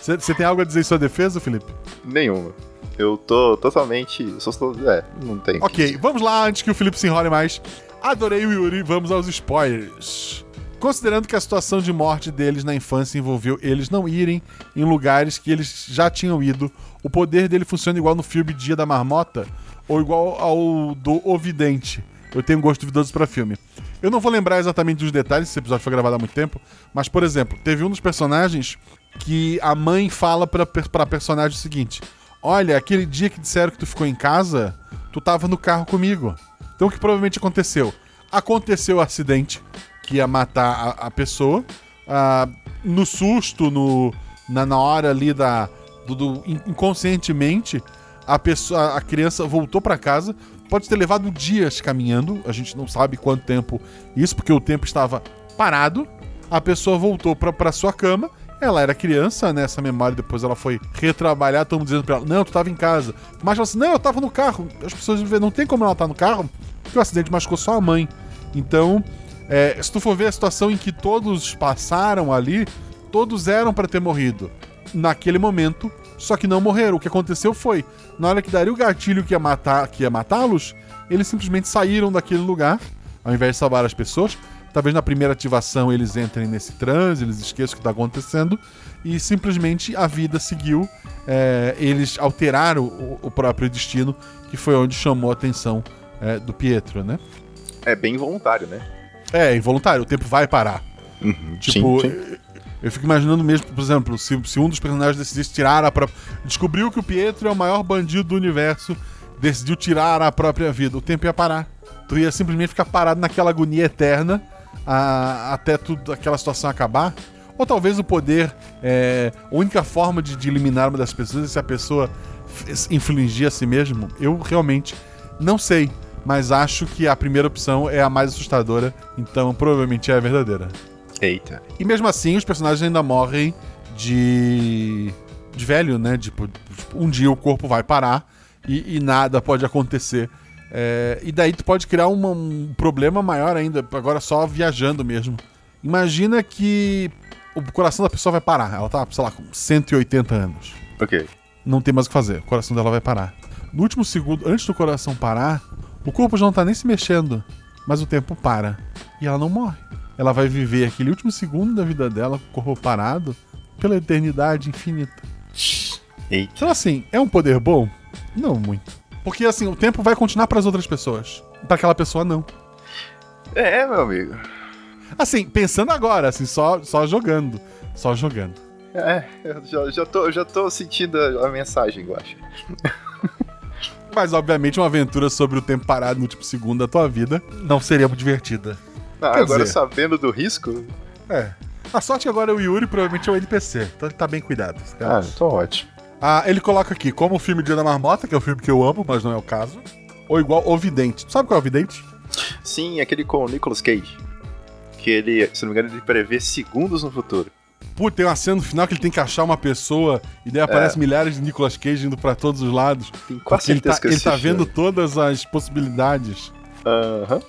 Você tem algo a dizer em sua defesa, Felipe? Nenhuma. Eu tô totalmente. Só é, não tem. Ok, vamos lá antes que o Felipe se enrole mais. Adorei o Yuri, vamos aos spoilers. Considerando que a situação de morte deles na infância envolveu eles não irem em lugares que eles já tinham ido, o poder dele funciona igual no filme Dia da Marmota ou igual ao do Ovidente. Eu tenho gosto duvidoso para filme. Eu não vou lembrar exatamente dos detalhes, esse episódio foi gravado há muito tempo, mas, por exemplo, teve um dos personagens que a mãe fala pra, pra personagem o seguinte: Olha, aquele dia que disseram que tu ficou em casa, tu tava no carro comigo. Então o que provavelmente aconteceu? Aconteceu o acidente, que ia matar a, a pessoa. Ah, no susto, no, na, na hora ali da. Do, do- in- inconscientemente, a pessoa, a criança voltou pra casa. Pode ter levado dias caminhando. A gente não sabe quanto tempo isso, porque o tempo estava parado. A pessoa voltou pra sua cama. Ela era criança, né? Essa memória depois ela foi retrabalhar. Mundo dizendo pra ela: Não, tu tava em casa. Mas ela disse: Não, eu tava no carro. As pessoas não tem como ela estar no carro, porque o acidente machucou só a mãe. Então, é, se tu for ver a situação em que todos passaram ali, todos eram pra ter morrido naquele momento, só que não morreram. O que aconteceu foi, na hora que daria o gatilho que ia matar, que ia matá-los, eles simplesmente saíram daquele lugar, ao invés de salvar as pessoas. Talvez na primeira ativação eles entrem nesse transe, eles esqueçam o que está acontecendo e simplesmente a vida seguiu. É, eles alteraram o, o próprio destino, que foi onde chamou a atenção é, do Pietro, né? É bem voluntário, né? É, involuntário, o tempo vai parar. Tipo, sim, sim. eu- fico imaginando mesmo, por exemplo, se, se um dos personagens decidisse tirar a própria. Descobriu que o Pietro é o maior bandido do universo, decidiu tirar a própria vida, o tempo ia parar. Tu ia simplesmente ficar parado naquela agonia eterna a- até tudo, aquela situação acabar. Ou talvez o poder, é, a única forma de, de eliminar uma das pessoas é se a pessoa infligir a si mesmo. Eu realmente não sei, mas acho que a primeira opção é a mais assustadora, então provavelmente é a verdadeira. Eita. E mesmo assim, os personagens ainda morrem de. de velho, né? Tipo, tipo, um dia o corpo vai parar e, e nada pode acontecer. É, e daí tu pode criar uma- um problema maior ainda, agora só viajando mesmo. Imagina que o coração da pessoa vai parar. Ela tá, sei lá, com 180 anos. Ok. Não tem mais o que fazer. O coração dela vai parar. No último segundo, antes do coração parar, o corpo já não tá nem se mexendo, mas o tempo para. E ela não morre. Ela vai viver aquele último segundo da vida dela com o corpo parado pela eternidade infinita. Eita. Então, assim, é um poder bom? Não muito. Porque, assim, o tempo vai continuar para as outras pessoas. Para aquela pessoa, não. É, meu amigo. Assim, pensando agora, assim, só, só jogando. Só jogando. É, eu já, já, tô, já tô sentindo a a mensagem, eu acho. Mas, obviamente, uma aventura sobre o tempo parado no último segundo da tua vida não seria muito divertida. Ah, Quer agora dizer- sabendo do risco. É. A sorte que agora é o Yuri provavelmente é o NPC, então ele tá bem cuidado. Ah, tô ótimo. Ah, ele coloca aqui, como o filme Dia da Marmota, que é o filme que eu amo, mas não é o caso. Ou igual O Vidente. Sabe qual é o Vidente? Sim, aquele com o Nicolas Cage. Que ele, se não me engano, ele prevê segundos no futuro. Pô, tem uma cena no final que ele tem que achar uma pessoa e daí aparece milhares de Nicolas Cage indo pra todos os lados. Quase ele tá, ele tá vendo né? todas as possibilidades. Aham.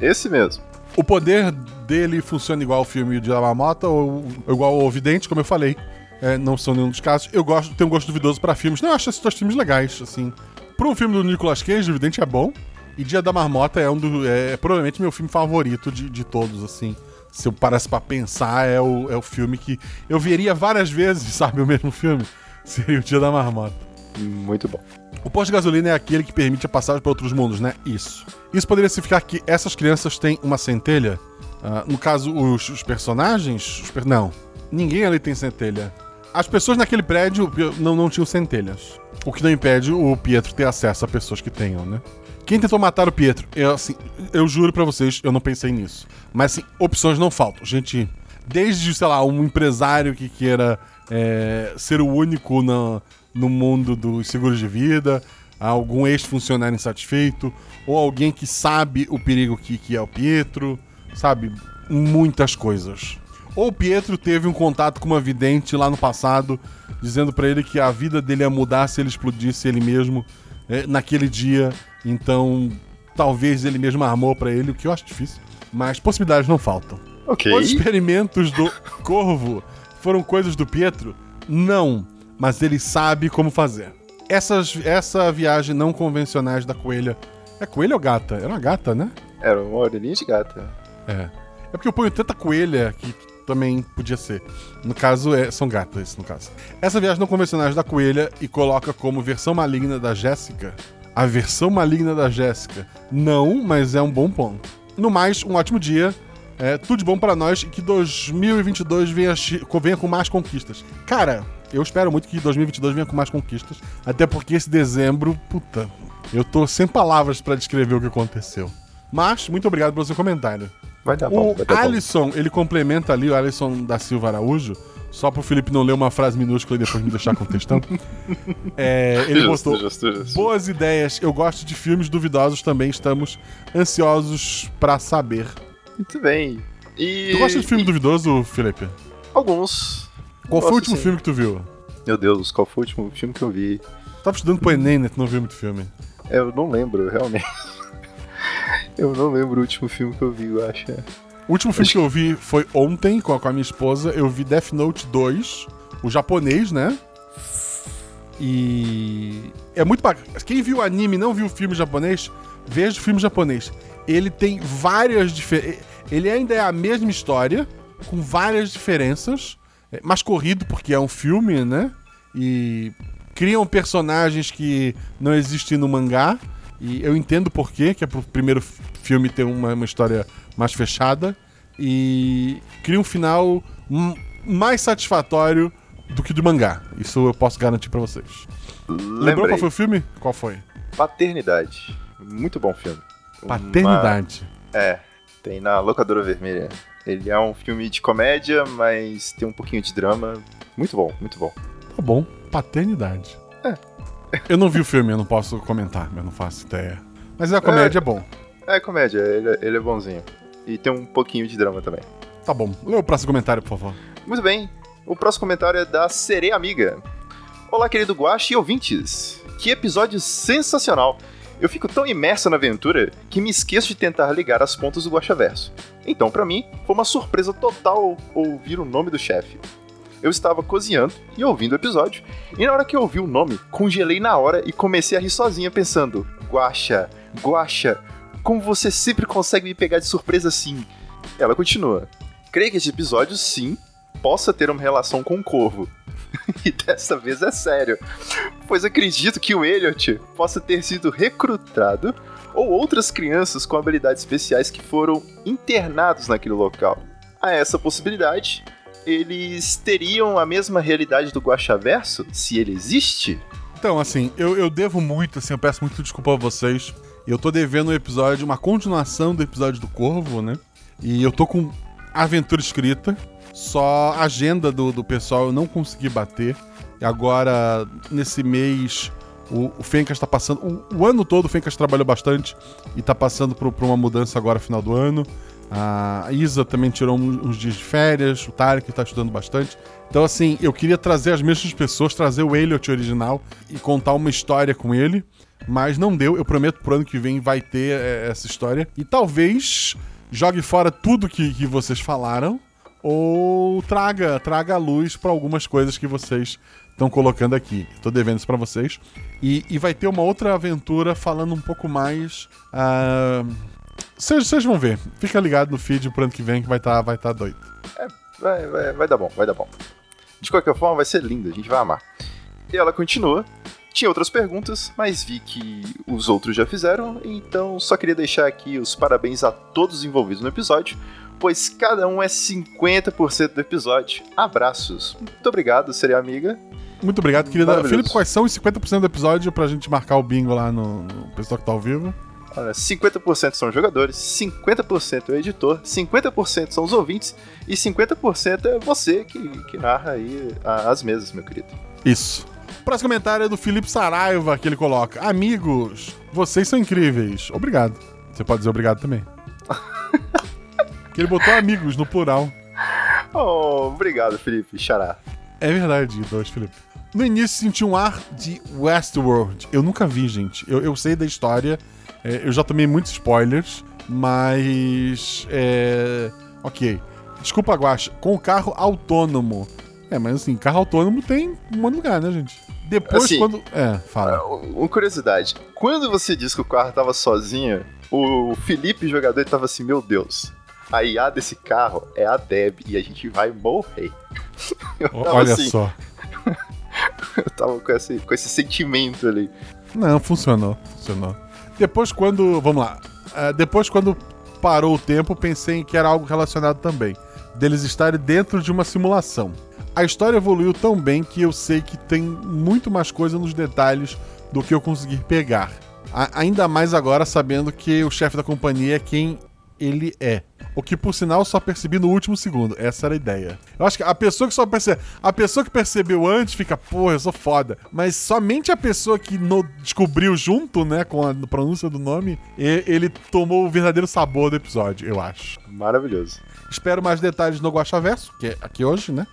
Esse mesmo. O poder dele funciona igual ao filme de Marmota ou igual ao Vidente, como eu falei. É, não são nenhum dos casos. Eu gosto, tenho um gosto duvidoso pra filmes. Não, eu acho esses dois filmes legais, assim. Pro filme do Nicolas Cage, o Vidente é bom. E Dia da Marmota é um do, é, provavelmente meu filme favorito de, de todos, assim. Se eu parasse pra pensar, é o, é o filme que eu veria várias vezes, sabe? O mesmo filme. Seria o Dia da Marmota. Muito bom. O posto de gasolina é aquele que permite a passagem para outros mundos, né? Isso. Isso poderia significar que essas crianças têm uma centelha? Ah, no caso, os, os personagens? os per- Não. Ninguém ali tem centelha. As pessoas naquele prédio não, não tinham centelhas. O que não impede o Pietro ter acesso a pessoas que tenham, né? Quem tentou matar o Pietro? Eu, assim, eu juro pra vocês, eu não pensei nisso. Mas, assim, opções não faltam. Gente, desde, sei lá, um empresário que queira é, ser o único na, no mundo dos seguros de vida, algum ex-funcionário insatisfeito, ou alguém que sabe o perigo que, que é o Pietro, sabe? Muitas coisas. Ou o Pietro teve um contato com uma vidente lá no passado, dizendo pra ele que a vida dele ia mudar se ele explodisse ele mesmo é, naquele dia. Então, talvez ele mesmo armou pra ele, o que eu acho difícil. Mas possibilidades não faltam. Ok. Os experimentos do corvo foram coisas do Pietro? Não, mas ele sabe como fazer. Essas, essa viagem não convencionais da coelha. É coelha ou gata? Era uma gata, né? Era uma orelhinha de gata. É. É porque eu ponho tanta coelha que também podia ser. No caso, é, são esse no caso. Essa viagem não convencionais da coelha e coloca como versão maligna da Jéssica. A versão maligna da Jéssica. Não, mas é um bom ponto. No mais, um ótimo dia. É, tudo de bom pra nós e que 2022 venha, venha com mais conquistas. Cara, eu espero muito que 2022 venha com mais conquistas. Até porque esse dezembro, puta, eu tô sem palavras pra descrever o que aconteceu. Mas, muito obrigado pelo seu comentário. Vai dar bom, O vai dar bom. Alisson, ele complementa ali, o Alisson da Silva Araújo, só pro Felipe não ler uma frase minúscula e depois me deixar com textão. É, ele justo. boas ideias. Eu gosto de filmes duvidosos também, estamos ansiosos pra saber. Muito bem. E... Tu gosta de filme e- duvidoso, Felipe? Alguns. Qual foi o último sim. filme que tu viu? Meu Deus, qual foi o último filme que eu vi? Tava estudando pro Enem, né? Tu não viu muito filme. Eu não lembro, realmente. Eu não lembro o último filme que eu vi, eu acho. O último filme que eu vi foi ontem com a, com a minha esposa. Eu vi Death Note 2, o japonês, né? E é muito bacana. Quem viu o anime e não viu o filme japonês, veja o filme japonês. Ele tem várias diferenças. Ele ainda é a mesma história, com várias diferenças. É mais corrido, porque é um filme, né? E criam personagens que não existem no mangá. E eu entendo por quê, que é pro primeiro filme ter uma, uma história mais fechada. E cria um final mais satisfatório do que do mangá. Isso eu posso garantir pra vocês. Lembrou qual foi o filme? Qual foi? Paternidade. Muito bom filme. Uma- Paternidade. É, tem na Locadora Vermelha. Ele é um filme de comédia, mas tem um pouquinho de drama. Muito bom, muito bom. Tá bom. Paternidade. É. Eu não vi o filme, eu não posso comentar, eu não faço ideia. Mas a comédia é, bom. É comédia, ele, é- ele é bonzinho. E tem um pouquinho de drama também. Tá bom. Lê o próximo comentário, por favor. Muito bem. O próximo comentário é da Sereia Amiga. Olá, querido Guache e ouvintes. Que episódio sensacional. Eu fico tão imerso na aventura que me esqueço de tentar ligar as pontas do Guaxaverso. Então, pra mim, foi uma surpresa total ouvir o nome do chefe. Eu estava cozinhando e ouvindo o episódio, e na hora que eu ouvi o nome, congelei na hora e comecei a rir sozinha pensando: Guaxa, Guaxa, como você sempre consegue me pegar de surpresa assim? Ela continua: Creio que este episódio, sim, possa ter uma relação com o corvo. e dessa vez é sério. Pois acredito que o Elliot possa ter sido recrutado ou outras crianças com habilidades especiais que foram internados naquele local. A essa possibilidade, eles teriam a mesma realidade do Guaxaverso, se ele existe? Então, assim, eu, eu devo muito, assim, eu peço muito desculpa a vocês. Eu tô devendo um episódio, uma continuação do episódio do Corvo, né? E eu tô com aventura escrita, só a agenda do, do pessoal eu não consegui bater. E agora, nesse mês, o, o Fencas tá passando. O, o ano todo o Fencas trabalhou bastante e tá passando por, por uma mudança agora, final do ano. A Isa também tirou uns dias de férias, o Tarek tá estudando bastante. Então, assim, eu queria trazer as mesmas pessoas, trazer o Elliot original e contar uma história com ele, mas não deu. Eu prometo pro ano que vem vai ter é, essa história. E talvez jogue fora tudo que, que vocês falaram ou traga, traga a luz para algumas coisas que vocês estão colocando aqui. Tô devendo isso pra vocês. E, e vai ter uma outra aventura falando um pouco mais. ah, Vocês vocês vão ver. Fica ligado no feed pro ano que vem que vai estar vai tá doido. Vai, vai, vai dar bom, vai dar bom. De qualquer forma, vai ser lindo, a gente vai amar. E ela continua. Tinha outras perguntas, mas vi que os outros já fizeram, então só queria deixar aqui os parabéns a todos os envolvidos no episódio, pois cada um é 50% do episódio. Abraços. Muito obrigado, seria amiga. Muito obrigado, querida. Felipe, quais são os 50% do episódio pra gente marcar o bingo lá no, no pessoal que tá ao vivo? Olha, 50% são jogadores, 50% é o editor, 50% são os ouvintes e 50% é você que, que narra aí as mesas, meu querido. Isso. Próximo comentário é do Felipe Saraiva, que ele coloca: Amigos, vocês são incríveis. Obrigado. Você pode dizer obrigado também. que ele botou amigos no plural. Oh, obrigado, Felipe. Xará. É verdade, dois, Felipe. No início senti um ar de Westworld. Eu nunca vi, gente. Eu, eu sei da história, é, eu já tomei muitos spoilers, mas. É. Ok. Desculpa, Guacha. Com o carro autônomo. É, mas assim, carro autônomo tem um monte de lugar, né, gente? Depois, Assim, quando. É, fala. Uma curiosidade. Quando você disse que o carro tava sozinho, o Felipe, jogador, tava assim, meu Deus. A IA desse carro é a Deb e a gente vai morrer. Olha assim, só. Eu tava com esse, com esse sentimento ali. Não, funcionou, funcionou. Depois quando. Vamos lá. Ah, depois quando parou o tempo, pensei em que era algo relacionado também. Deles estarem dentro de uma simulação. A história evoluiu tão bem que eu sei que tem muito mais coisa nos detalhes do que eu conseguir pegar. A- ainda mais agora sabendo que o chefe da companhia é quem ele é. o que por sinal só percebi no último segundo. Essa era a ideia. Eu acho que a pessoa que só percebe, a pessoa que percebeu antes fica, porra, eu sou foda. Mas somente a pessoa que no- descobriu junto, né, com a pronúncia do nome, e- ele tomou o verdadeiro sabor do episódio, eu acho. Maravilhoso. Espero mais detalhes no Guaxaverso, que é aqui hoje, né?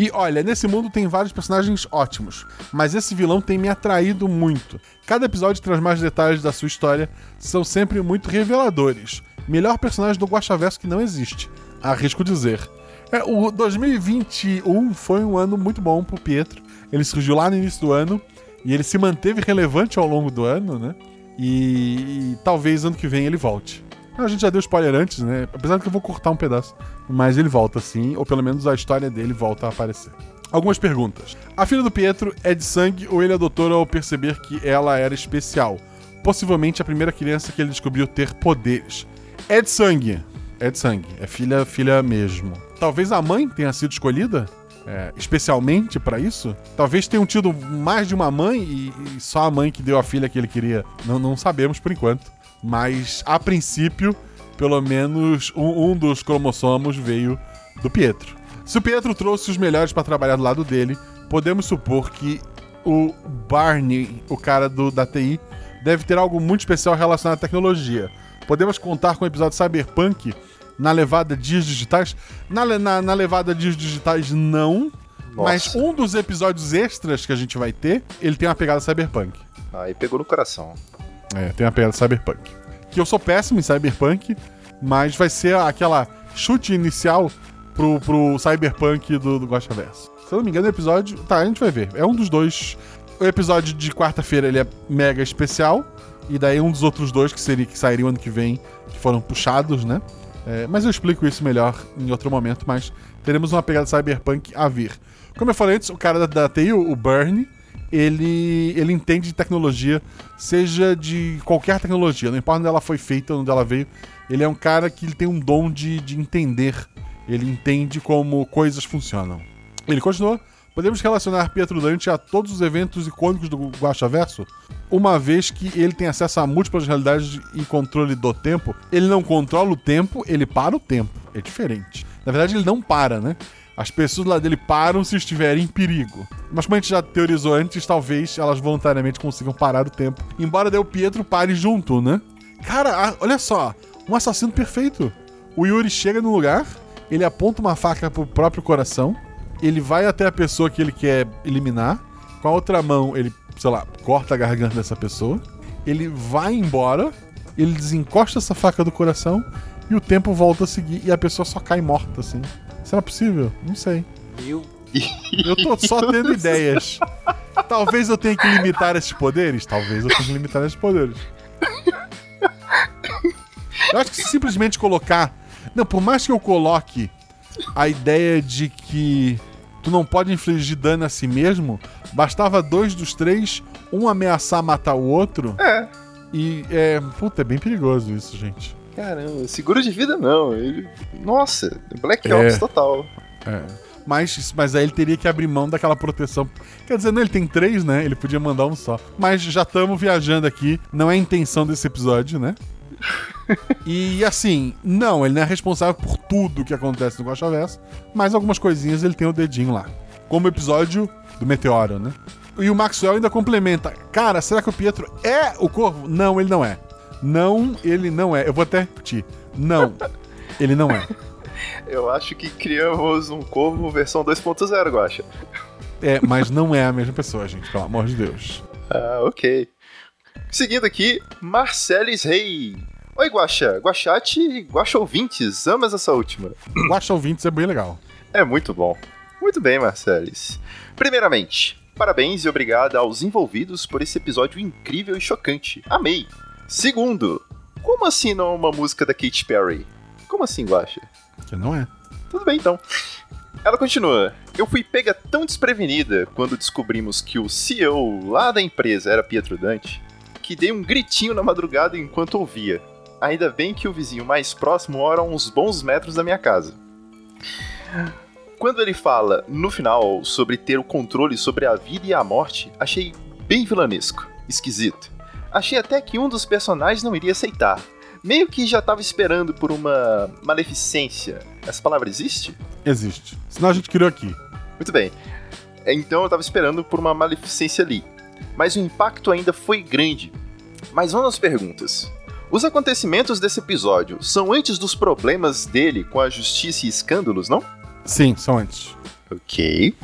E olha, nesse mundo tem vários personagens ótimos, mas esse vilão tem me atraído muito. Cada episódio traz mais detalhes da sua história, são sempre muito reveladores. Melhor personagem do Guaxaverso que não existe, arrisco dizer. É, o 2021 foi um ano muito bom pro Pietro. Ele surgiu lá no início do ano e ele se manteve relevante ao longo do ano, né? E, e talvez ano que vem ele volte. A gente já deu spoiler antes, né? Apesar de que eu vou cortar um pedaço. Mas ele volta sim, ou pelo menos a história dele volta a aparecer. Algumas perguntas. A filha do Pietro é de sangue ou ele adotou ao perceber que ela era especial? Possivelmente a primeira criança que ele descobriu ter poderes. É de sangue. É de sangue. É filha, filha mesmo. Talvez a mãe tenha sido escolhida é, especialmente pra isso. Talvez tenham tido mais de uma mãe e, e só a mãe que deu a filha que ele queria. Não, não sabemos por enquanto. Mas a princípio, pelo menos um, um dos cromossomos veio do Pietro. Se o Pietro trouxe os melhores pra trabalhar do lado dele, podemos supor que o Barney, o cara do, da TI, deve ter algo muito especial relacionado à tecnologia. Podemos contar com o episódio Cyberpunk na levada Dias Digitais? Na, na, na levada Dias Digitais, não. Mas um dos episódios extras que a gente vai ter, ele tem uma pegada Cyberpunk. Aí pegou no coração. É, tem uma pegada Cyberpunk. Que eu sou péssimo em Cyberpunk, mas vai ser aquela chute inicial pro, pro Cyberpunk do, do Guaxaverso. Se eu não me engano, o episódio. Tá, a gente vai ver. É um dos dois. O episódio de quarta-feira ele é mega especial. E daí um dos outros dois que, seria, que sairiam ano que vem, que foram puxados, né? É, mas eu explico isso melhor em outro momento, mas teremos uma pegada cyberpunk a vir. Como eu falei antes, o cara da, da TI, o Bernie, ele, ele entende de tecnologia, seja de qualquer tecnologia, não importa onde ela foi feita, onde ela veio. Ele é um cara que ele tem um dom de, de entender, ele entende como coisas funcionam. Ele continua. Podemos relacionar Pietro Dante a todos os eventos icônicos do Guaxaverso, uma vez que ele tem acesso a múltiplas realidades e controle do tempo. Ele não controla o tempo, ele para o tempo. É diferente. Na verdade, ele não para, né? As pessoas lá dele param se estiverem em perigo. Mas como a gente já teorizou antes, talvez elas voluntariamente consigam parar o tempo. Embora o Pietro pare junto, né? Cara, olha só. Um assassino perfeito. O Yuri chega no lugar, ele aponta uma faca pro próprio coração, ele vai até a pessoa que ele quer eliminar, com a outra mão ele, sei lá, corta a garganta dessa pessoa, ele vai embora, ele desencosta essa faca do coração e o tempo volta a seguir e a pessoa só cai morta, assim. Será possível? Não sei. Meu Eu tô só tendo ideias. Talvez eu tenha que limitar esses poderes? Talvez eu tenha que limitar esses poderes. Eu acho que se simplesmente colocar. Não, por mais que eu coloque a ideia de que tu não pode infligir dano a si mesmo, bastava dois dos três, um ameaçar matar o outro. É. E é. Puta, é bem perigoso isso, gente. Caramba, seguro de vida não. Ele... Nossa, Black É. Ops total. É. Mas, mas aí ele teria que abrir mão daquela proteção. Quer dizer, não, ele tem três, né? Ele podia mandar um só. Mas já estamos viajando aqui. Não é a intenção desse episódio, né? e assim, não, ele não é responsável por tudo que acontece no Guaxaverso, mas algumas coisinhas ele tem o dedinho lá. Como o episódio do Meteoro, né? E o Maxwell ainda complementa. Cara, será que o Pietro é o Corvo? Não, ele não é. Não, ele não é. Eu vou até repetir. Não, ele não é. Eu acho que criamos um corvo versão 2.0, Guacha. É, mas não é a mesma pessoa, gente, pelo amor de Deus. Ah, ok. Seguindo aqui, Marcelis Rei. Oi, Guaxa. Guaxate e Guaxa ouvintes. Amas essa última. Guaxa ouvintes é bem legal. É muito bom. Muito bem, Marcelis. Primeiramente, parabéns e obrigado aos envolvidos por esse episódio incrível e chocante. Amei. Segundo, como assim não é uma música da Katy Perry? Como assim, Guaxa? Que não é. Tudo bem então. Ela continua. Eu fui pega tão desprevenida quando descobrimos que o CEO lá da empresa era Pietro Dante, que dei um gritinho na madrugada enquanto ouvia. Ainda bem que o vizinho mais próximo mora a uns bons metros da minha casa. Quando ele fala, no final, sobre ter o controle sobre a vida e a morte, achei bem vilanesco, esquisito. Achei até que um dos personagens não iria aceitar. meio que já tava esperando por uma maleficência. Essa palavra existe? Existe. Senão a gente criou aqui. Muito bem. Então eu tava esperando por uma maleficência ali. Mas o impacto ainda foi grande. Mas vamos às perguntas. Os acontecimentos desse episódio são antes dos problemas dele com a justiça e escândalos, não? Sim, são antes. Ok.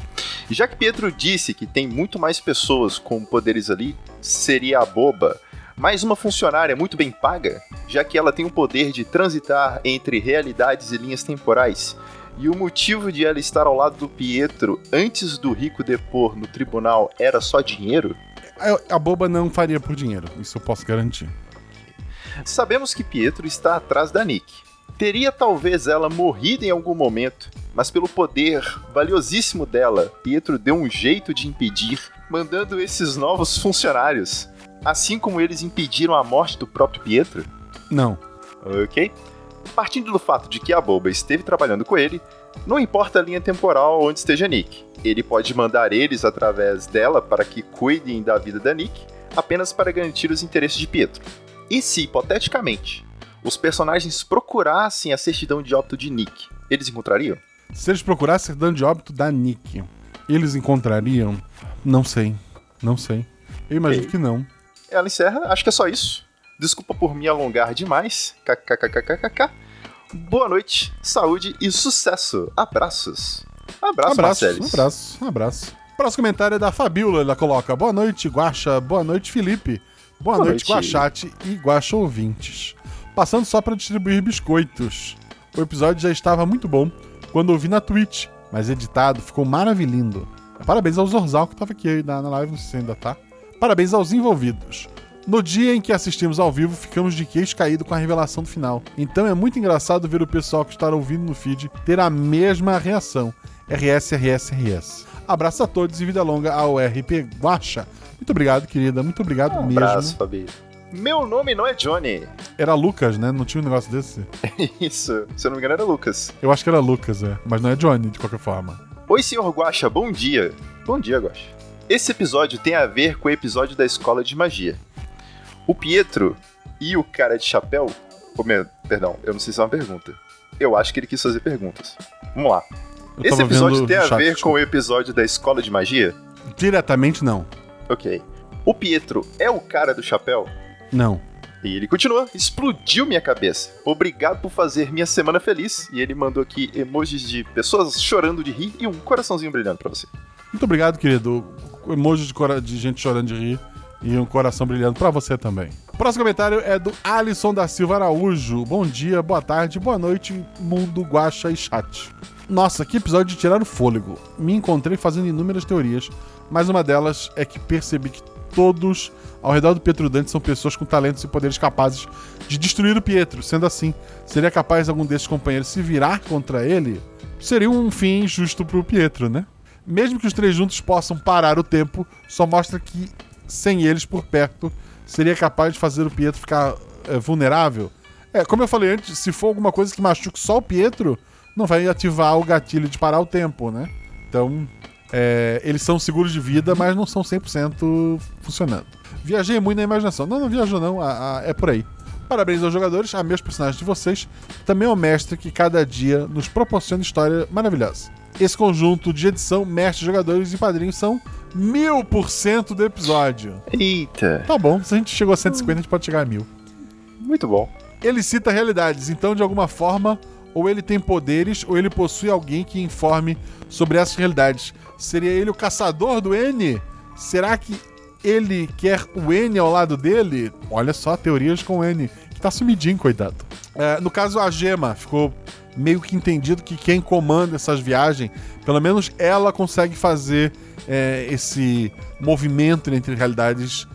Já que Pietro disse que tem muito mais pessoas com poderes ali, seria a boba mais uma funcionária muito bem paga, já que ela tem o poder de transitar entre realidades e linhas temporais. E o motivo de ela estar ao lado do Pietro antes do rico depor no tribunal era só dinheiro? A, a boba não faria por dinheiro, isso eu posso garantir. Sabemos que Pietro está atrás da Nick. Teria talvez ela morrido em algum momento, mas pelo poder valiosíssimo dela, Pietro deu um jeito de impedir, mandando esses novos funcionários, assim como eles impediram a morte do próprio Pietro? Não. Ok. Partindo do fato de que a boba esteve trabalhando com ele, não importa a linha temporal onde esteja Nick. Ele pode mandar eles através dela para que cuidem da vida da Nick, apenas para garantir os interesses de Pietro. E se, hipoteticamente, os personagens procurassem a certidão de óbito de Nick, eles encontrariam? Se eles procurassem a certidão de óbito da Nick, eles encontrariam? Não sei. Não sei. Eu imagino Ok. que não. Ela encerra, acho que é só isso. Desculpa por me alongar demais. KKKKKK. Boa noite, saúde e sucesso. Abraços. Abraço, abraço, Marcelis. abraço, um abraço. Próximo comentário é da Fabiola. Ela coloca: Boa noite, Guaxa. Boa noite, Felipe. Boa, Boa noite, noite. Guaxate e Guaxa ouvintes. Passando só para distribuir biscoitos. O episódio já estava muito bom quando ouvi na Twitch, mas editado ficou maravilhindo. Parabéns ao Zorzal que estava aqui na, na live, não sei se ainda tá. Parabéns aos envolvidos. No dia em que assistimos ao vivo, ficamos de queixo caído com a revelação do final. Então é muito engraçado ver o pessoal que está ouvindo no feed ter a mesma reação. RS, RS, RS. Abraço a todos e vida longa ao RP Guacha. Muito obrigado, querida. Muito obrigado Um mesmo. abraço, Fabi. Meu nome não é Johnny. Era Lucas, né? Não tinha um negócio desse? Isso, se eu não me engano era Lucas. Eu acho que era Lucas, é. Mas não é Johnny, de qualquer forma. Oi, senhor Guaxa, bom dia. Bom dia, Guaxa. Esse episódio tem a ver com o episódio da escola de magia. O Pietro e o cara de chapéu. Meu, perdão, eu não sei se é uma pergunta. Eu acho que ele quis fazer perguntas. Vamos lá. Eu Esse episódio tem a chat, ver desculpa. com o episódio da escola de magia? Diretamente, não. Ok. O Pietro é o cara do chapéu? Não. E ele continua, explodiu minha cabeça. Obrigado por fazer minha semana feliz. E ele mandou aqui emojis de pessoas chorando de rir e um coraçãozinho brilhando pra você. Muito obrigado, querido. Emoji de, cora- de gente chorando de rir e um coração brilhando pra você também. Próximo comentário é do Alisson da Silva Araújo. Bom dia, boa tarde, boa noite, mundo, guacha e chat. Nossa, que episódio de tirar o fôlego. Me encontrei fazendo inúmeras teorias, mas uma delas é que percebi que todos ao redor do Pietro Dante são pessoas com talentos e poderes capazes de destruir o Pietro. Sendo assim, seria capaz algum desses companheiros se virar contra ele? Seria um fim justo pro Pietro, né? Mesmo que os três juntos possam parar o tempo, só mostra que sem eles por perto seria capaz de fazer o Pietro ficar é, vulnerável. É, como eu falei antes, se for alguma coisa que machuque só o Pietro, não vai ativar o gatilho de parar o tempo, né? Então, é, eles são seguros de vida, mas não são 100% funcionando. Viajei muito na imaginação. Não, não viajou não, a- a- é por aí. Parabéns aos jogadores, a meus personagens de vocês, também ao mestre que cada dia nos proporciona história maravilhosa. Esse conjunto de edição, mestre, jogadores e padrinhos são mil por cento do episódio. Eita, Tá bom, se a gente chegou a 150, a gente pode chegar a mil. muito bom. Ele cita realidades, então de alguma forma, ou ele tem poderes, ou ele possui alguém que informe sobre essas realidades. Seria ele o caçador do N? Será que ele quer o N ao lado dele? Olha só, teorias com o N. Que tá sumidinho, coitado. É, no caso, a Gema ficou meio que entendido que quem comanda essas viagens, pelo menos ela consegue fazer é, esse movimento entre realidades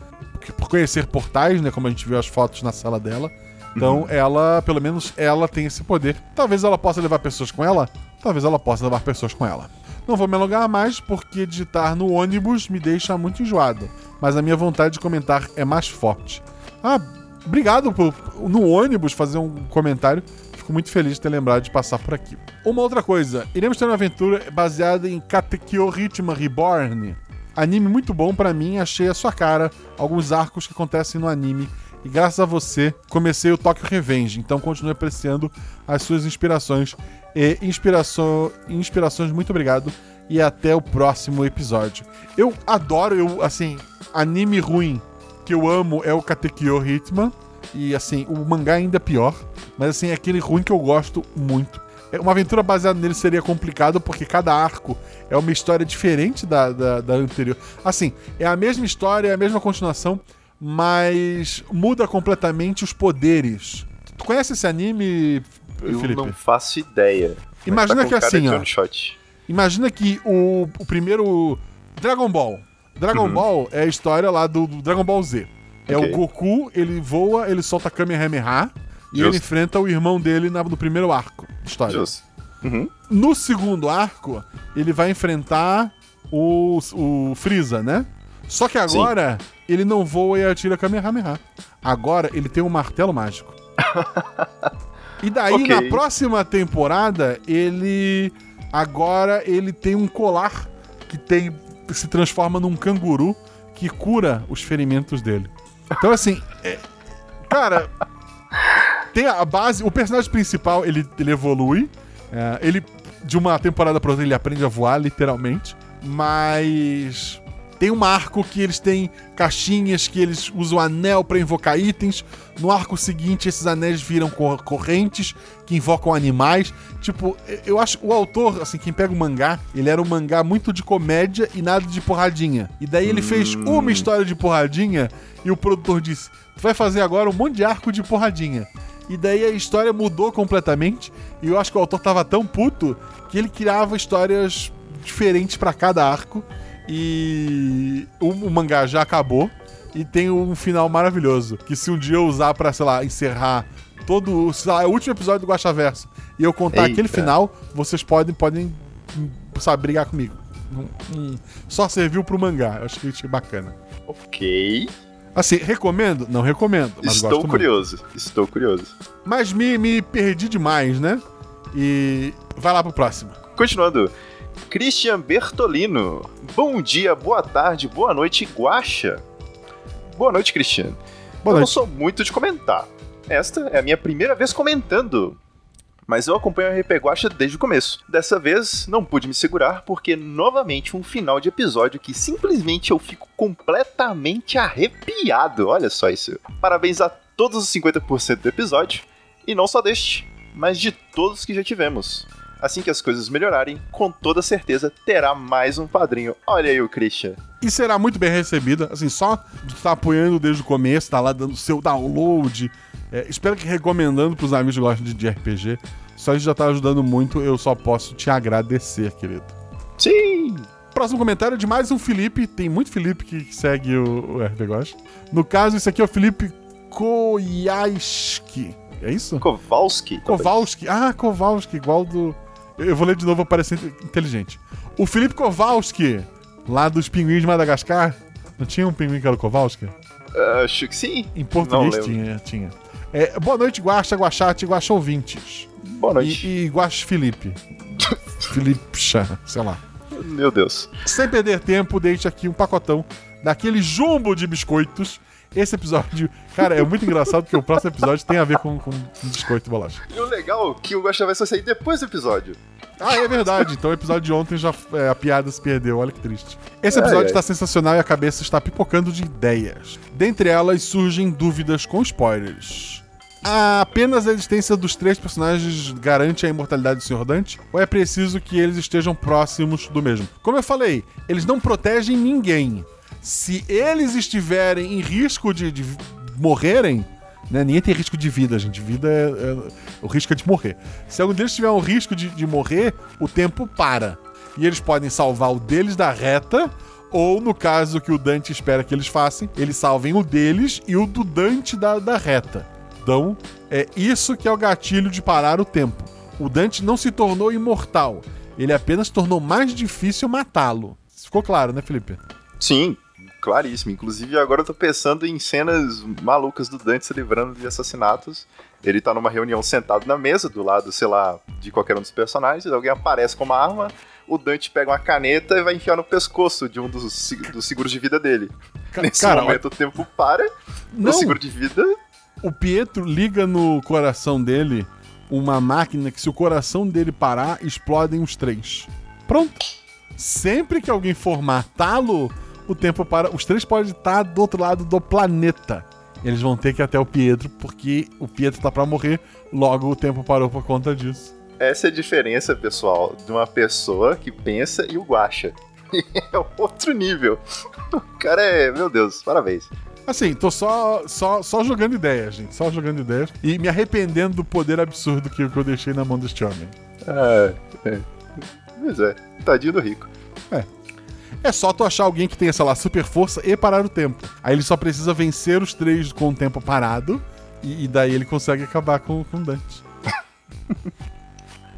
por conhecer portais, né? Como a gente viu as fotos na sala dela. Então, ela, pelo menos ela tem esse poder. Talvez ela possa levar pessoas com ela, talvez ela possa levar pessoas com ela. Não vou me alongar mais, porque digitar no ônibus me deixa muito enjoado. Mas a minha vontade de comentar é mais forte. Ah, obrigado por no ônibus fazer um comentário. Fico muito feliz de ter lembrado de passar por aqui. Uma outra coisa, iremos ter uma aventura baseada em Katekyo Ritma Reborn. Anime muito bom pra mim, achei a sua cara. Alguns arcos que acontecem no anime E graças a você, comecei o Tokyo Revenge. Então continue apreciando as suas inspirações. E inspiração, inspirações, muito obrigado. E até o próximo episódio. Eu adoro, eu, assim, anime ruim que eu amo é o Katekyo Hitman. E assim, o mangá ainda é pior. Mas assim, é aquele ruim que eu gosto muito. É, Uma aventura baseada nele seria complicado, porque cada arco é uma história diferente da, da, da anterior. Assim, é a mesma história, é a mesma continuação, mas muda completamente os poderes. Tu conhece esse anime, Eu Felipe? não faço ideia. Imagina tá que assim, ó. Imagina que o, o primeiro. Dragon Ball. Dragon Uhum. Ball é a história lá do, do Dragon Ball Z. É Ok. o Goku, ele voa, ele solta Kamehameha e Justo. ele enfrenta o irmão dele na- no primeiro arco de história. Uhum. No segundo arco, ele vai enfrentar o, o Freeza, né? Só que agora ele não voa e atira Kamehameha. Agora ele tem um martelo mágico. e daí, Ok. na próxima temporada, ele. Agora ele tem um colar que tem se transforma num canguru que cura os ferimentos dele. Então, assim. é- cara. Tem a base. O personagem principal ele, ele evolui. É, ele, de uma temporada pra outra, ele aprende a voar, literalmente. Mas. Tem um arco que eles têm caixinhas que eles usam anel pra invocar itens. No arco seguinte, esses anéis viram cor- correntes que invocam animais. Tipo, eu acho o autor, assim, quem pega o mangá, ele era um mangá muito de comédia e nada de porradinha. E daí ele fez uma história de porradinha e o produtor disse: Tu vai fazer agora um monte de arco de porradinha. E daí a história mudou completamente. E eu acho que o autor tava tão puto que ele criava histórias diferentes pra cada arco. E o, o mangá já acabou. E tem um final maravilhoso. Que se um dia eu usar pra, sei lá, encerrar todo. Sei lá, é o último episódio do Guaxaverso. E eu contar Eita. aquele final, vocês podem, podem, hum, sabe, brigar comigo. Hum, hum, Só serviu pro mangá. Eu acho que achei bacana. Ok. Assim, recomendo? Não recomendo. Estou gosto muito. curioso. Estou curioso. Mas me, me perdi demais, né? E vai lá pro próximo. Continuando. Christian Bertolino. Bom dia, boa tarde, boa noite, Guaxa. Boa noite, Christian. Boa eu não noite. sou muito de comentar. Esta é a minha primeira vez comentando. Mas eu acompanho a RP Guacha desde o começo. Dessa vez, não pude me segurar porque, novamente, um final de episódio que simplesmente eu fico completamente arrepiado. Olha só isso. Parabéns a todos os 50% do episódio. E não só deste, mas de todos que já tivemos. Assim que as coisas melhorarem, com toda certeza terá mais um padrinho. Olha aí o Christian. E será muito bem recebida. Assim, só de estar apoiando desde o começo, tá lá dando seu download. É, espero que recomendando pros amigos que gostam de, de RPG. Só isso já tá ajudando muito. Eu só posso te agradecer, querido. Sim! Próximo comentário é de mais um Felipe. Tem muito Felipe que segue o, o RPG Gosta. No caso, esse aqui é o Felipe Koyaski. É isso? Kowalski. Kowalski. Ah, Kowalski, igual do. Eu vou ler de novo pra parecer inteligente. O Felipe Kowalski, lá dos Pinguins de Madagascar. Não tinha um pinguim que era o Kowalski? Ah, Acho que sim. Em português tinha, tinha. É, boa noite, Guaxa, Guaxate, Guaxa ouvintes. Boa noite. E, e Felipe. Felipe, Chá, sei lá. Meu Deus. Sem perder tempo, deixe aqui um pacotão daquele jumbo de biscoitos. Esse episódio, cara, é muito engraçado porque o próximo episódio tem a ver com, com biscoito e bolacha. E o legal é que o Guaxa vai só sair depois do episódio. Ah, é verdade. Então o episódio de ontem já é, a piada se perdeu. Olha que triste. Esse Ai, episódio está sensacional e a cabeça está pipocando de ideias. Dentre elas surgem dúvidas com spoilers. Apenas a existência dos três personagens garante a imortalidade do Sr. Dante? Ou é preciso que eles estejam próximos do mesmo? Como eu falei, eles não protegem ninguém. Se eles estiverem em risco de, de morrerem, né? Ninguém tem risco de vida, gente. Vida é, é- O risco é de morrer. Se algum deles tiver um risco de, de morrer, o tempo para. E eles podem salvar o deles da reta, ou no caso que o Dante espera que eles façam, eles salvem o deles e o do Dante da, da reta. Então, é isso que é o gatilho de parar o tempo. O Dante não se tornou imortal. Ele apenas tornou mais difícil matá-lo. Ficou claro, né, Felipe? Sim, claríssimo. Inclusive, agora eu tô pensando em cenas malucas do Dante se livrando de assassinatos. Ele tá numa reunião sentado na mesa, do lado, sei lá, de qualquer um dos personagens. Alguém aparece com uma arma, o Dante pega uma caneta e vai enfiar no pescoço de um dos, dos seguros de vida dele. Ca- Nesse cara, momento o tempo para, Não. o seguro de vida. O Pietro liga no coração dele uma máquina que, se o coração dele parar, explodem os três. Pronto. Sempre que alguém for matá-lo, o tempo para. Os três podem estar do outro lado do planeta. Eles vão ter que ir até o Pietro, porque o Pietro tá pra morrer, logo o tempo parou por conta disso. Essa é a diferença, pessoal, de uma pessoa que pensa e o guacha. É outro nível. O cara é, meu Deus, parabéns. Assim, tô só, só, só jogando ideias, gente. Só jogando ideias. E me arrependendo do poder absurdo que, que eu deixei na mão deste homem. Ah, é. Pois é, tadinho do rico. É só tu achar alguém que tenha, sei lá, super força e parar o tempo. Aí ele só precisa vencer os três com o tempo parado. E, e daí ele consegue acabar com, o Dante.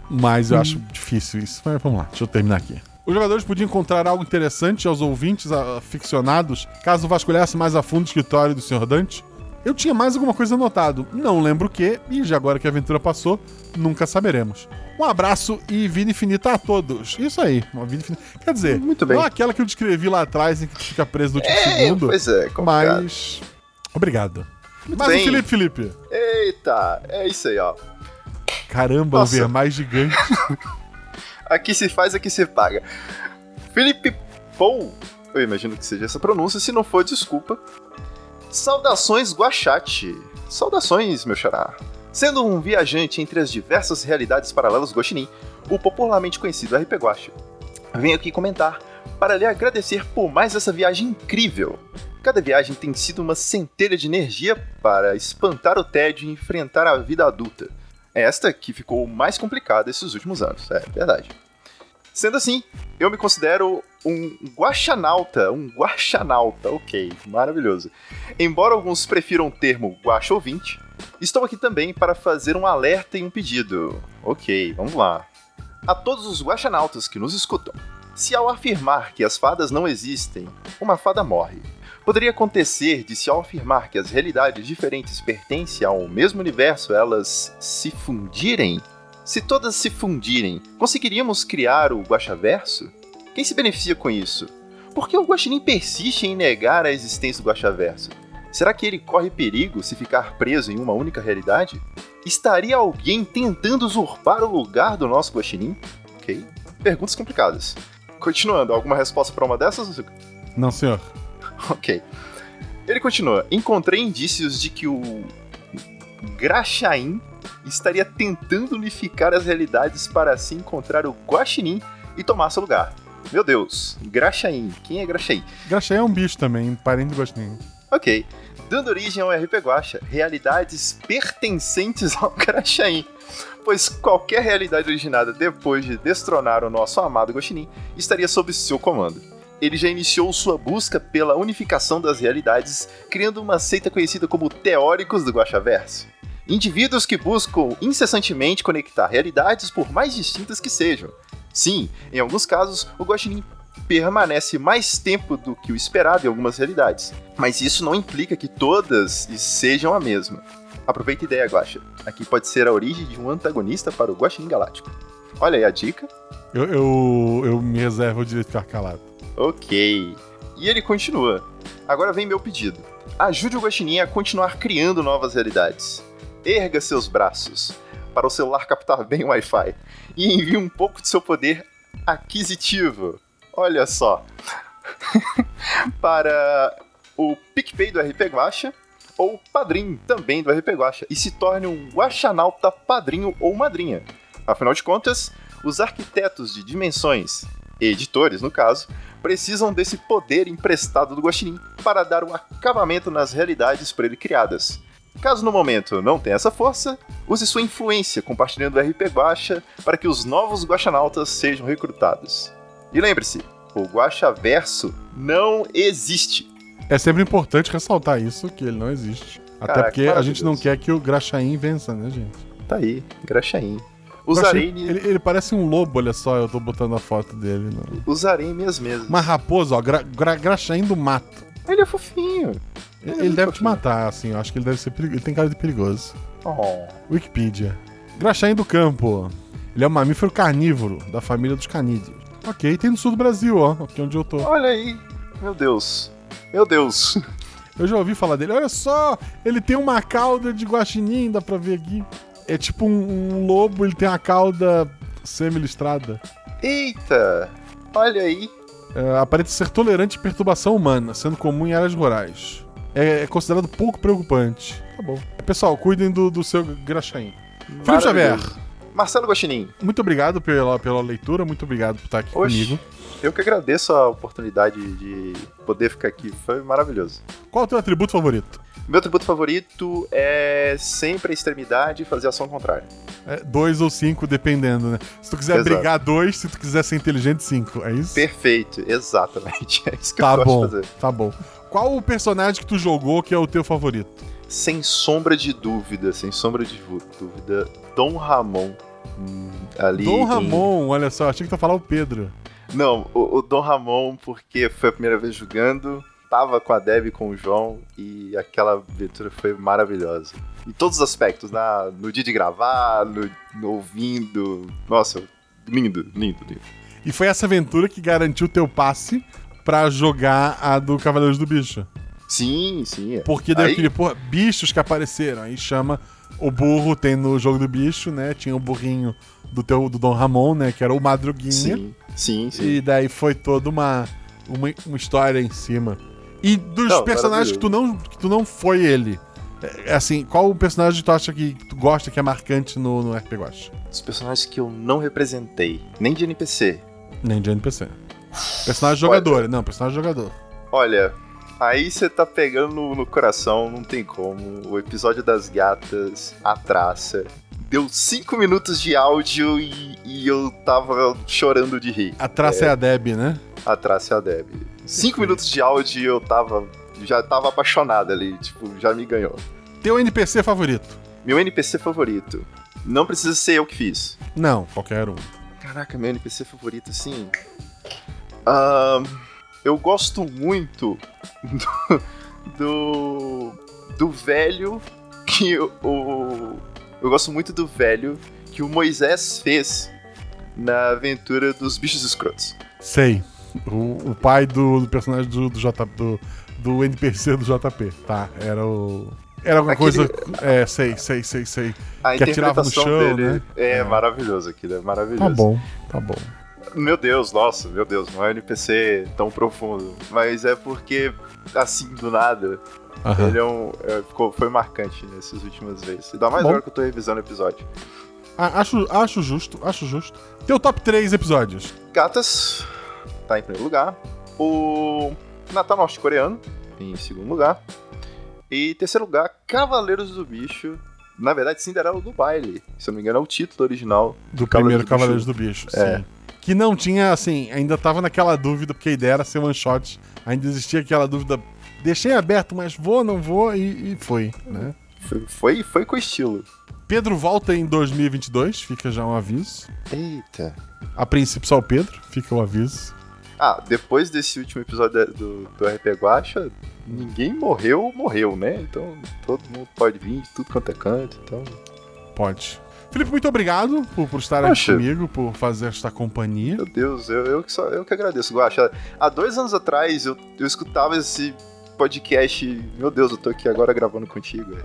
Mas eu acho difícil isso. Mas vamos lá, deixa eu terminar aqui. Os jogadores podiam encontrar algo interessante aos ouvintes aficionados caso vasculhasse mais a fundo o escritório do Sr. Dante. Eu tinha mais alguma coisa anotado, não lembro o que, e já agora que a aventura passou, nunca saberemos. Um abraço e vida infinita a todos. Isso aí, uma vida infinita. Quer dizer, Muito bem. não aquela que eu descrevi lá atrás em que fica preso no último É, segundo, pois é, complicado. mas. Obrigado. Muito Mas o bem. Felipe, Felipe. Eita, é isso aí, ó. Caramba, Nossa. o ver mais gigante. Aqui se faz, aqui se paga. Felipe Pou, eu imagino que seja essa pronúncia, se não for, desculpa. Saudações, Guachate. Saudações, meu xará. Sendo um viajante entre as diversas realidades paralelas Guaxinim, o popularmente conhecido RP Guacha, venho aqui comentar para lhe agradecer por mais essa viagem incrível. Cada viagem tem sido uma centelha de energia para espantar o tédio e enfrentar a vida adulta. É esta que ficou mais complicada esses últimos anos, é verdade. Sendo assim, eu me considero um guaxanauta, um guaxanauta, ok, maravilhoso. Embora alguns prefiram o termo guaxa ouvinte, estou aqui também para fazer um alerta e um pedido. Ok, vamos lá. A todos os guaxanautas que nos escutam, se ao afirmar que as fadas não existem, uma fada morre, poderia acontecer de se ao afirmar que as realidades diferentes pertencem ao mesmo universo, elas se fundirem? Se todas se fundirem, conseguiríamos criar o Guaxaverso? Quem se beneficia com isso? Por que o Guaxinim persiste em negar a existência do Guaxaverso? Será que ele corre perigo se ficar preso em uma única realidade? Estaria alguém tentando usurpar o lugar do nosso Guaxinim? Ok. Perguntas complicadas. Continuando, alguma resposta para uma dessas? Não, senhor. Ok. Ele continua. Encontrei indícios de que o Graxaim estaria tentando unificar as realidades para assim encontrar o Guaxinim e tomar seu lugar. Meu Deus, Graxaim. Quem é Graxaim? Graxé é um bicho também, parente do Gostinho. Ok. Dando origem ao RP Guacha, realidades pertencentes ao Graxaim. Pois qualquer realidade originada depois de destronar o nosso amado Guaxinim estaria sob seu comando. Ele já iniciou sua busca pela unificação das realidades, criando uma seita conhecida como Teóricos do Guaxaverso. Indivíduos que buscam incessantemente conectar realidades por mais distintas que sejam. Sim, em alguns casos, o Guaxinim permanece mais tempo do que o esperado em algumas realidades, mas isso não implica que todas sejam a mesma. Aproveita a ideia, Guaxa. Aqui pode ser a origem de um antagonista para o Guaxinim Galáctico. Olha aí a dica. Eu, eu, eu me reservo o direito de ficar calado. Ok. E ele continua. Agora vem meu pedido. Ajude o Guaxinim a continuar criando novas realidades. Erga seus braços para o celular captar bem o Wi-Fi e envie um pouco de seu poder aquisitivo. Olha só. para o PicPay do RP Guacha ou padrinho também do RP Guacha e se torne um guaxanauta padrinho ou madrinha. Afinal de contas, os arquitetos de dimensões, editores no caso, precisam desse poder emprestado do Guaxinim para dar um acabamento nas realidades por ele criadas. Caso no momento não tenha essa força, use sua influência compartilhando o RP Guacha para que os novos guaxanautas sejam recrutados. E lembre-se, o Guaxaverso não existe. É sempre importante ressaltar isso, que ele não existe. Até Caraca, porque a gente não quer que o Graxaim vença, né, gente? Tá aí, Graxaim. Graxaim, Usarei, ele, ele parece um lobo, olha só, eu tô botando a foto dele. No... usarei minhas mesas. Uma raposa, ó, gra, gra, Graxaim do mato. Ele é fofinho. Ele, é ele muito deve te fofinho. matar, assim, eu acho que ele deve ser perigoso. Ele tem cara de perigoso. Oh. Wikipedia. Graxaim do campo. Ele é um mamífero carnívoro, da família dos canídeos. Ok, tem no sul do Brasil, ó, aqui onde eu tô. Olha aí, meu Deus. Meu Deus. Eu já ouvi falar dele. Olha só, ele tem uma cauda de guaxinim, dá pra ver aqui. É tipo um, um lobo, ele tem uma cauda semi-listrada. Eita! Olha aí. É, aparenta ser tolerante à perturbação humana, sendo comum em áreas rurais. É, é considerado pouco preocupante. Tá bom. Pessoal, cuidem do, do seu graxaim. Felipe Xavier. Marcelo Guaxinim, muito obrigado pela, pela leitura, muito obrigado por estar aqui Oxe. comigo. eu que agradeço a oportunidade de poder ficar aqui. Foi maravilhoso. Qual é o teu atributo favorito? Meu tributo favorito é sempre a extremidade e fazer ação contrária. É, dois ou cinco, dependendo, né? Se tu quiser Exato. brigar, dois. Se tu quiser ser inteligente, cinco. É isso? Perfeito, exatamente. É isso que Tá eu gosto bom, de fazer. tá bom. Qual o personagem que tu jogou que é o teu favorito? Sem sombra de dúvida, sem sombra de dúvida, Dom Ramon. hum, ali Dom em- Ramon, olha só, achei que tu ia falar o Pedro. Não, o, o Dom Ramon, porque foi a primeira vez jogando, tava com a Deb e com o João, e aquela aventura foi maravilhosa. Em todos os aspectos, na, no dia de gravar, no, no ouvindo. Nossa, lindo, lindo, lindo. E foi essa aventura que garantiu teu passe pra jogar a do Cavaleiros do Bicho. Sim, sim. é. Porque daí Aí- aquele, porra, bichos que apareceram. Aí chama o burro, tem no jogo do bicho, né? Tinha o burrinho do teu do Dom Ramon, né? Que era o Madruguinha. Sim, sim, sim. E daí foi toda uma, uma, uma história em cima. E dos Não, personagens que tu, não, que tu não foi ele. É, assim, qual o personagem que tu acha que tu gosta que é marcante no, no RPG Watch? Os personagens que eu não representei, nem de NPC. Nem de NPC. Personagem jogador, não, personagem jogador. Olha, aí você tá pegando no, no coração, não tem como. O episódio das gatas, a traça. Deu cinco minutos de áudio e, e eu tava chorando de rir. A traça é, a Deb, né? A traça é a Deb. Cinco minutos de áudio e eu tava. Já tava apaixonado ali, tipo, já me ganhou. Teu NPC favorito? Meu NPC favorito. Não precisa ser eu que fiz. Não, qualquer um. Caraca, meu NPC favorito, assim. Ahn, eu gosto muito do, do. do velho que o. Eu gosto muito do velho que o Moisés fez na aventura dos bichos escrotos. Sei. O, o pai do, do personagem do, do, J, do, do NPC do JP, tá? Era o. Era alguma Aquele- coisa. É, sei, sei, sei, sei. A Que atirava no chão, dele né? é, maravilhoso aquilo, é maravilhoso. Tá bom, tá bom. Meu Deus, nossa, meu Deus, não é um NPC tão profundo. Mas é porque, assim, do nada, Aham. ele é um. é, ficou- foi marcante nessas últimas vezes. Ainda mais Bom. agora que eu tô revisando o episódio. Ah, acho, acho justo, acho justo. Teu top 3 episódios. Gatas tá em primeiro lugar. O Natal Norte-Coreano em segundo lugar. E em terceiro lugar, Cavaleiros do Bicho. Na verdade, Cinderela do Baile. Se eu não me engano, é o título original Do Cavaleiros primeiro do Cavaleiros Bicho. do Bicho, É. sim. Que não tinha, assim, ainda tava naquela dúvida, porque a ideia era ser one shot. Ainda existia aquela dúvida. Deixei aberto, mas vou, não vou, e, e foi, né? Foi, foi, foi com estilo. Pedro volta em 2022, fica já um aviso. Eita. A princípio só o Pedro, fica o aviso. Ah, depois desse último episódio do, do RP Guacha, ninguém morreu, morreu, né? Então todo mundo pode vir tudo quanto é canto, então... Pode. Felipe, muito obrigado por, por estar aqui Poxa. comigo, por fazer esta companhia. Meu Deus, eu, eu, que, só, eu que agradeço, Guacha. Há dois anos atrás eu, eu escutava esse podcast, meu Deus, eu tô aqui agora gravando contigo, é,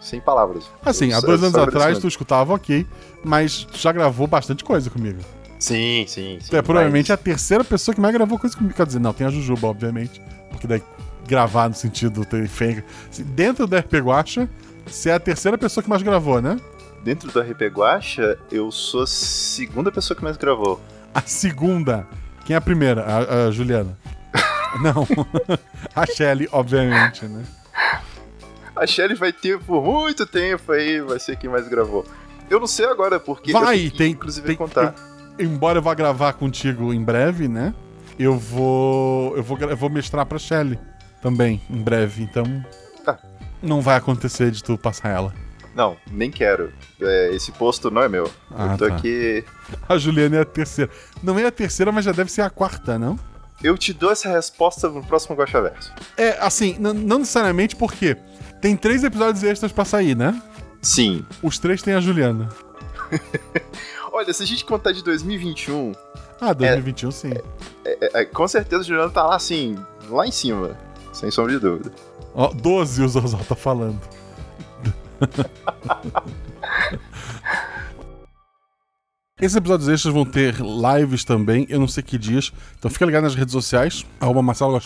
sem palavras. Assim, Eu há dois anos atrás tu escutava ok, mas tu já gravou bastante coisa comigo. Sim, sim, sim. Tu é provavelmente mas- a terceira pessoa que mais gravou coisa comigo. Quer dizer, não, tem a Jujuba, obviamente. Porque daí gravar no sentido ter. Assim, dentro do RP Guacha, você é a terceira pessoa que mais gravou, né? Dentro do RP Guacha, eu sou a segunda pessoa que mais gravou. A segunda. Quem é a primeira? A, a Juliana. não. a Shelly, obviamente, né? A Shelly vai ter por muito tempo aí, vai ser quem mais gravou. Eu não sei agora, porque. eu Vai, que, tem. Inclusive, tem contar. eu- embora eu vá gravar contigo em breve, né? Eu vou. Eu vou, eu vou mestrar pra Shelly também, em breve. Então. Tá. Não vai acontecer de tu passar ela. Não, nem quero. É, esse posto não é meu. Ah, eu tô tá. aqui. A Juliana é a terceira. Não é a terceira, mas já deve ser a quarta, não? Eu te dou essa resposta no próximo Guacha Verso. É, assim, não necessariamente porque tem três episódios extras pra sair, né? Sim. Os três tem a Juliana. Olha, se a gente contar de 2021, Ah, 2021 sim. é, é, com certeza o Juliano tá lá assim, lá em cima. sem sombra de dúvida. Ó, 12 o Zorzal tá falando. Esses episódios extras vão ter lives também, eu não sei que dias. Então fica ligado nas redes sociais, arroba Marcelo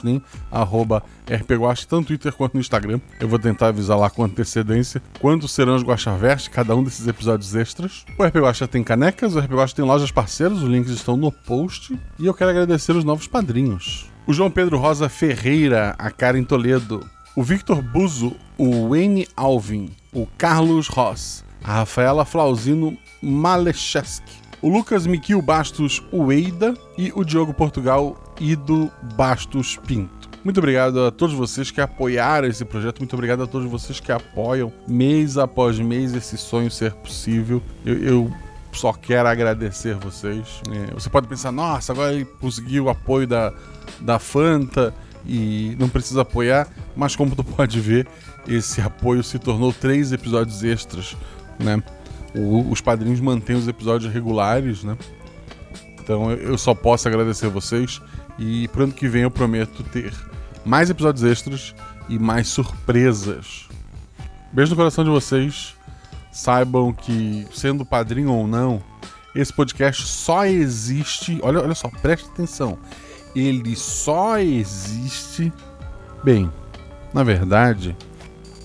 arroba RPGuache, tanto no Twitter quanto no Instagram. Eu vou tentar avisar lá com antecedência quando serão os Guaxaverse, cada um desses episódios extras. O RP Guacha tem canecas, o RP Guacha tem lojas parceiras, os links estão no post. E eu quero agradecer os novos padrinhos. O João Pedro Rosa Ferreira, a Karen Toledo, o Victor Buzo, o Wayne Alvin, o Carlos Ross, a Rafaela Flauzino Malecheski, o Lucas Miquil Bastos Ueida e o Diogo Portugal Ido Bastos Pinto. Muito obrigado a todos vocês que apoiaram esse projeto, muito obrigado a todos vocês que apoiam mês após mês esse sonho ser possível. Eu, eu só quero agradecer vocês. É, você pode pensar, nossa, agora ele conseguiu o apoio da, da Fanta e não precisa apoiar, mas como tu pode ver, esse apoio se tornou três episódios extras, né? O- os padrinhos mantêm os episódios regulares, né? Então eu- só posso agradecer vocês e pro ano que vem eu prometo ter mais episódios extras e mais surpresas. Beijo no coração de vocês. Saibam que, sendo padrinho ou não, esse podcast só existe. Olha, olha só, preste atenção. Ele só existe. Bem, na verdade,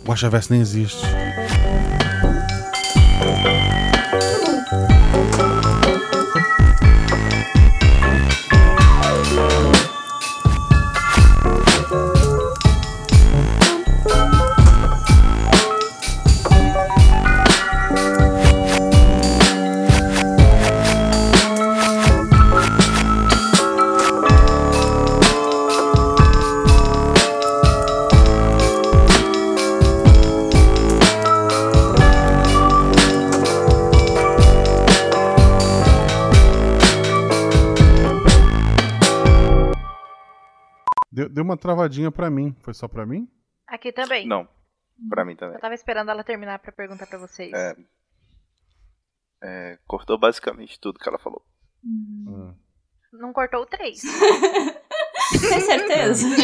o Guaxaverso nem existe. Deu, uma travadinha pra mim. Foi só pra mim? Aqui também. Não, pra mim também. Eu tava esperando ela terminar pra perguntar pra vocês. É, é, cortou basicamente tudo que ela falou. Hum. Não cortou o 3. Tem certeza?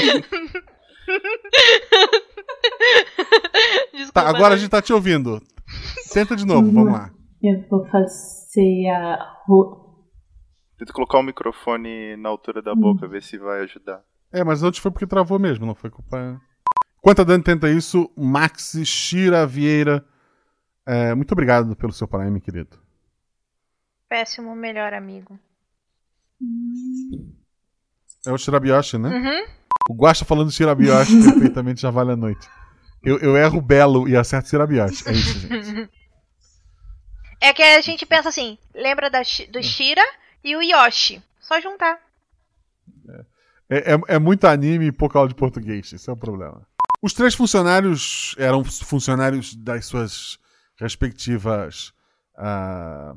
Desculpa, Tá, agora a Dani. gente tá te ouvindo. Tenta de novo, vamos lá. Eu vou fazer a. Tenta colocar o microfone na altura da boca, ver se vai ajudar. É, mas antes foi porque travou mesmo, não foi culpa. Enquanto a Dani tenta isso, Max Shira Vieira. é, muito obrigado pelo seu Prime, querido. Péssimo melhor amigo. É o Shirabioshi, né? Uhum. O Guacha falando Shirabioshi perfeitamente já vale a noite. Eu, eu erro belo e acerto Shirabioshi. É isso, gente. É que a gente pensa assim, lembra da, do Shira e o Yoshi. Só juntar. É, é- é muito anime e pouca aula de português. Esse é o problema. Os três funcionários eram funcionários das suas respectivas. ah,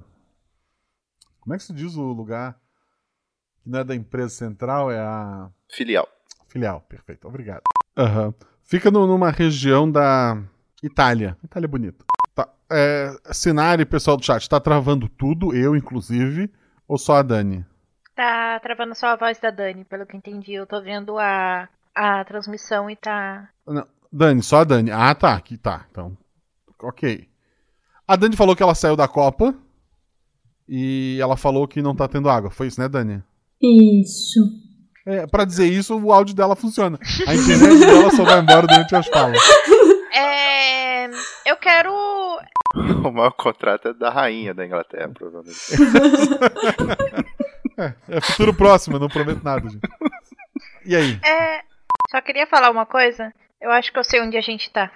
como é que se diz o lugar? Que não é da empresa central, é a. Filial. Filial, perfeito, obrigado. Aham. Fica no- numa região da Itália. Itália é bonito. Tá. É, Sinari, pessoal do chat, tá travando tudo, eu inclusive, ou só a Dani? Tá travando só a voz da Dani, pelo que eu entendi. Eu tô vendo a, a transmissão e tá. Não, Dani, só a Dani. Ah, tá, aqui tá. Então, ok. A Dani falou que ela saiu da Copa e ela falou que não tá tendo água. Foi isso, né, Dani? Isso. É, pra dizer isso, o áudio dela funciona. A internet dela só vai embora durante as falas. É. Eu quero. O maior contrato é da rainha da Inglaterra, provavelmente. É, é futuro próximo, eu não prometo nada, gente. E aí? É. Só queria falar uma coisa. Eu acho que eu sei onde a gente tá.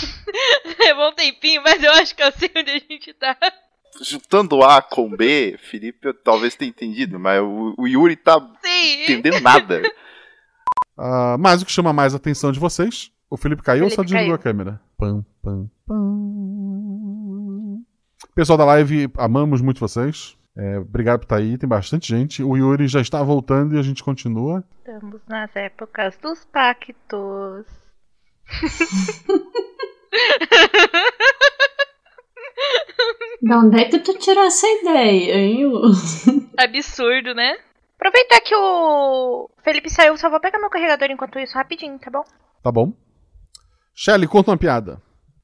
Levou um tempinho, mas eu acho que eu sei onde a gente tá. Juntando A com B, Felipe eu talvez tenha entendido, mas o, o Yuri tá Sim. entendendo nada. Ah, mas o que chama mais a atenção de vocês? O Felipe caiu ou só Felipe desligou a câmera? Pam, pam, pam. Pessoal da live, amamos muito vocês. É, obrigado por estar aí, tem bastante gente. O Yuri já está voltando e a gente continua. Estamos nas épocas dos pactos. Da onde é que tu tirou essa ideia, hein? Absurdo, né? Aproveitar que o Felipe saiu, só vou pegar meu carregador enquanto isso rapidinho, tá bom? Tá bom. Shelly, conta uma piada.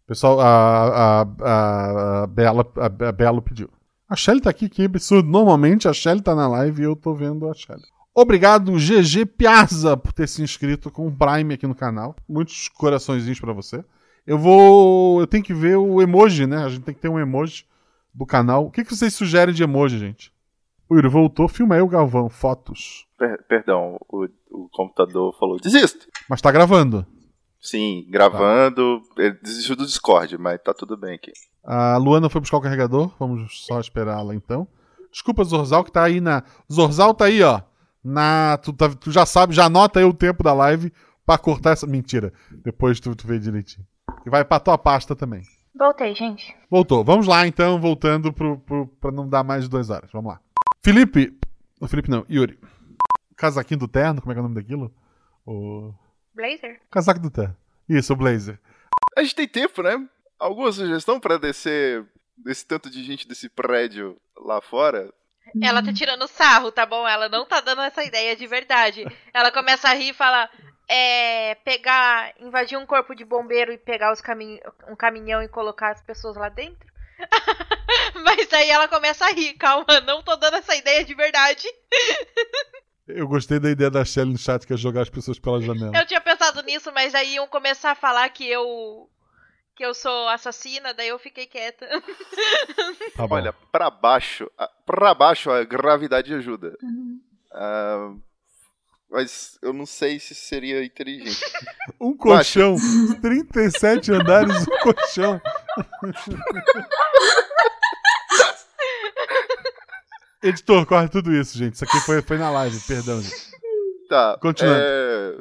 Pessoal, a, a, a, a Bela, a, a Belo pediu. A Shelly tá aqui, que absurdo. Normalmente a Shelly tá na live e eu tô vendo a Shelly. Obrigado, GG Piazza, por ter se inscrito com o Prime aqui no canal. Muitos coraçõezinhos pra você. Eu vou. Eu tenho que ver o emoji, né? A gente tem que ter um emoji do canal. O que, que vocês sugerem de emoji, gente? O Yuri voltou, filma aí o Galvão, fotos. Per- perdão, o, o computador falou: desisto. Mas tá gravando. Sim, gravando. Ele desistiu do Discord, mas tá tudo bem aqui. A Luana foi buscar o carregador, vamos só esperá-la então. Desculpa, Zorzal, que tá aí na. Zorzal tá aí, ó. Na. Tu, tá- tu já sabe, já anota aí o tempo da live pra cortar essa. Mentira. Depois tu, tu vê direitinho. E vai pra tua pasta também. Voltei, gente. Voltou. Vamos lá então, voltando pro, pro, pra não dar mais de duas horas. Vamos lá. Felipe. O Felipe não, Yuri. Casaquinho do terno, como é que é o nome daquilo? O. Blazer? Casaco do terno. Isso, o blazer. A gente tem tempo, né? Alguma sugestão pra descer desse tanto de gente desse prédio lá fora? Ela tá tirando sarro, tá bom? Ela não tá dando essa ideia de verdade. Ela começa a rir e fala: é. pegar. invadir um corpo de bombeiro e pegar os camin um caminhão e colocar as pessoas lá dentro? Mas aí ela começa a rir, calma, não tô dando essa ideia de verdade. Eu gostei da ideia da Shelly no chat, que é jogar as pessoas pela janela. Eu tinha pensado nisso, mas aí iam começar a falar que eu. que eu sou assassina, daí eu fiquei quieta. Tá. Olha, pra baixo, a- pra baixo a gravidade ajuda. Ah, mas eu não sei se seria inteligente. Um colchão, 37 andares, um colchão. Editor, corre tudo isso, gente. Isso aqui foi, foi na live, perdão. Gente. Tá. Continuando. É...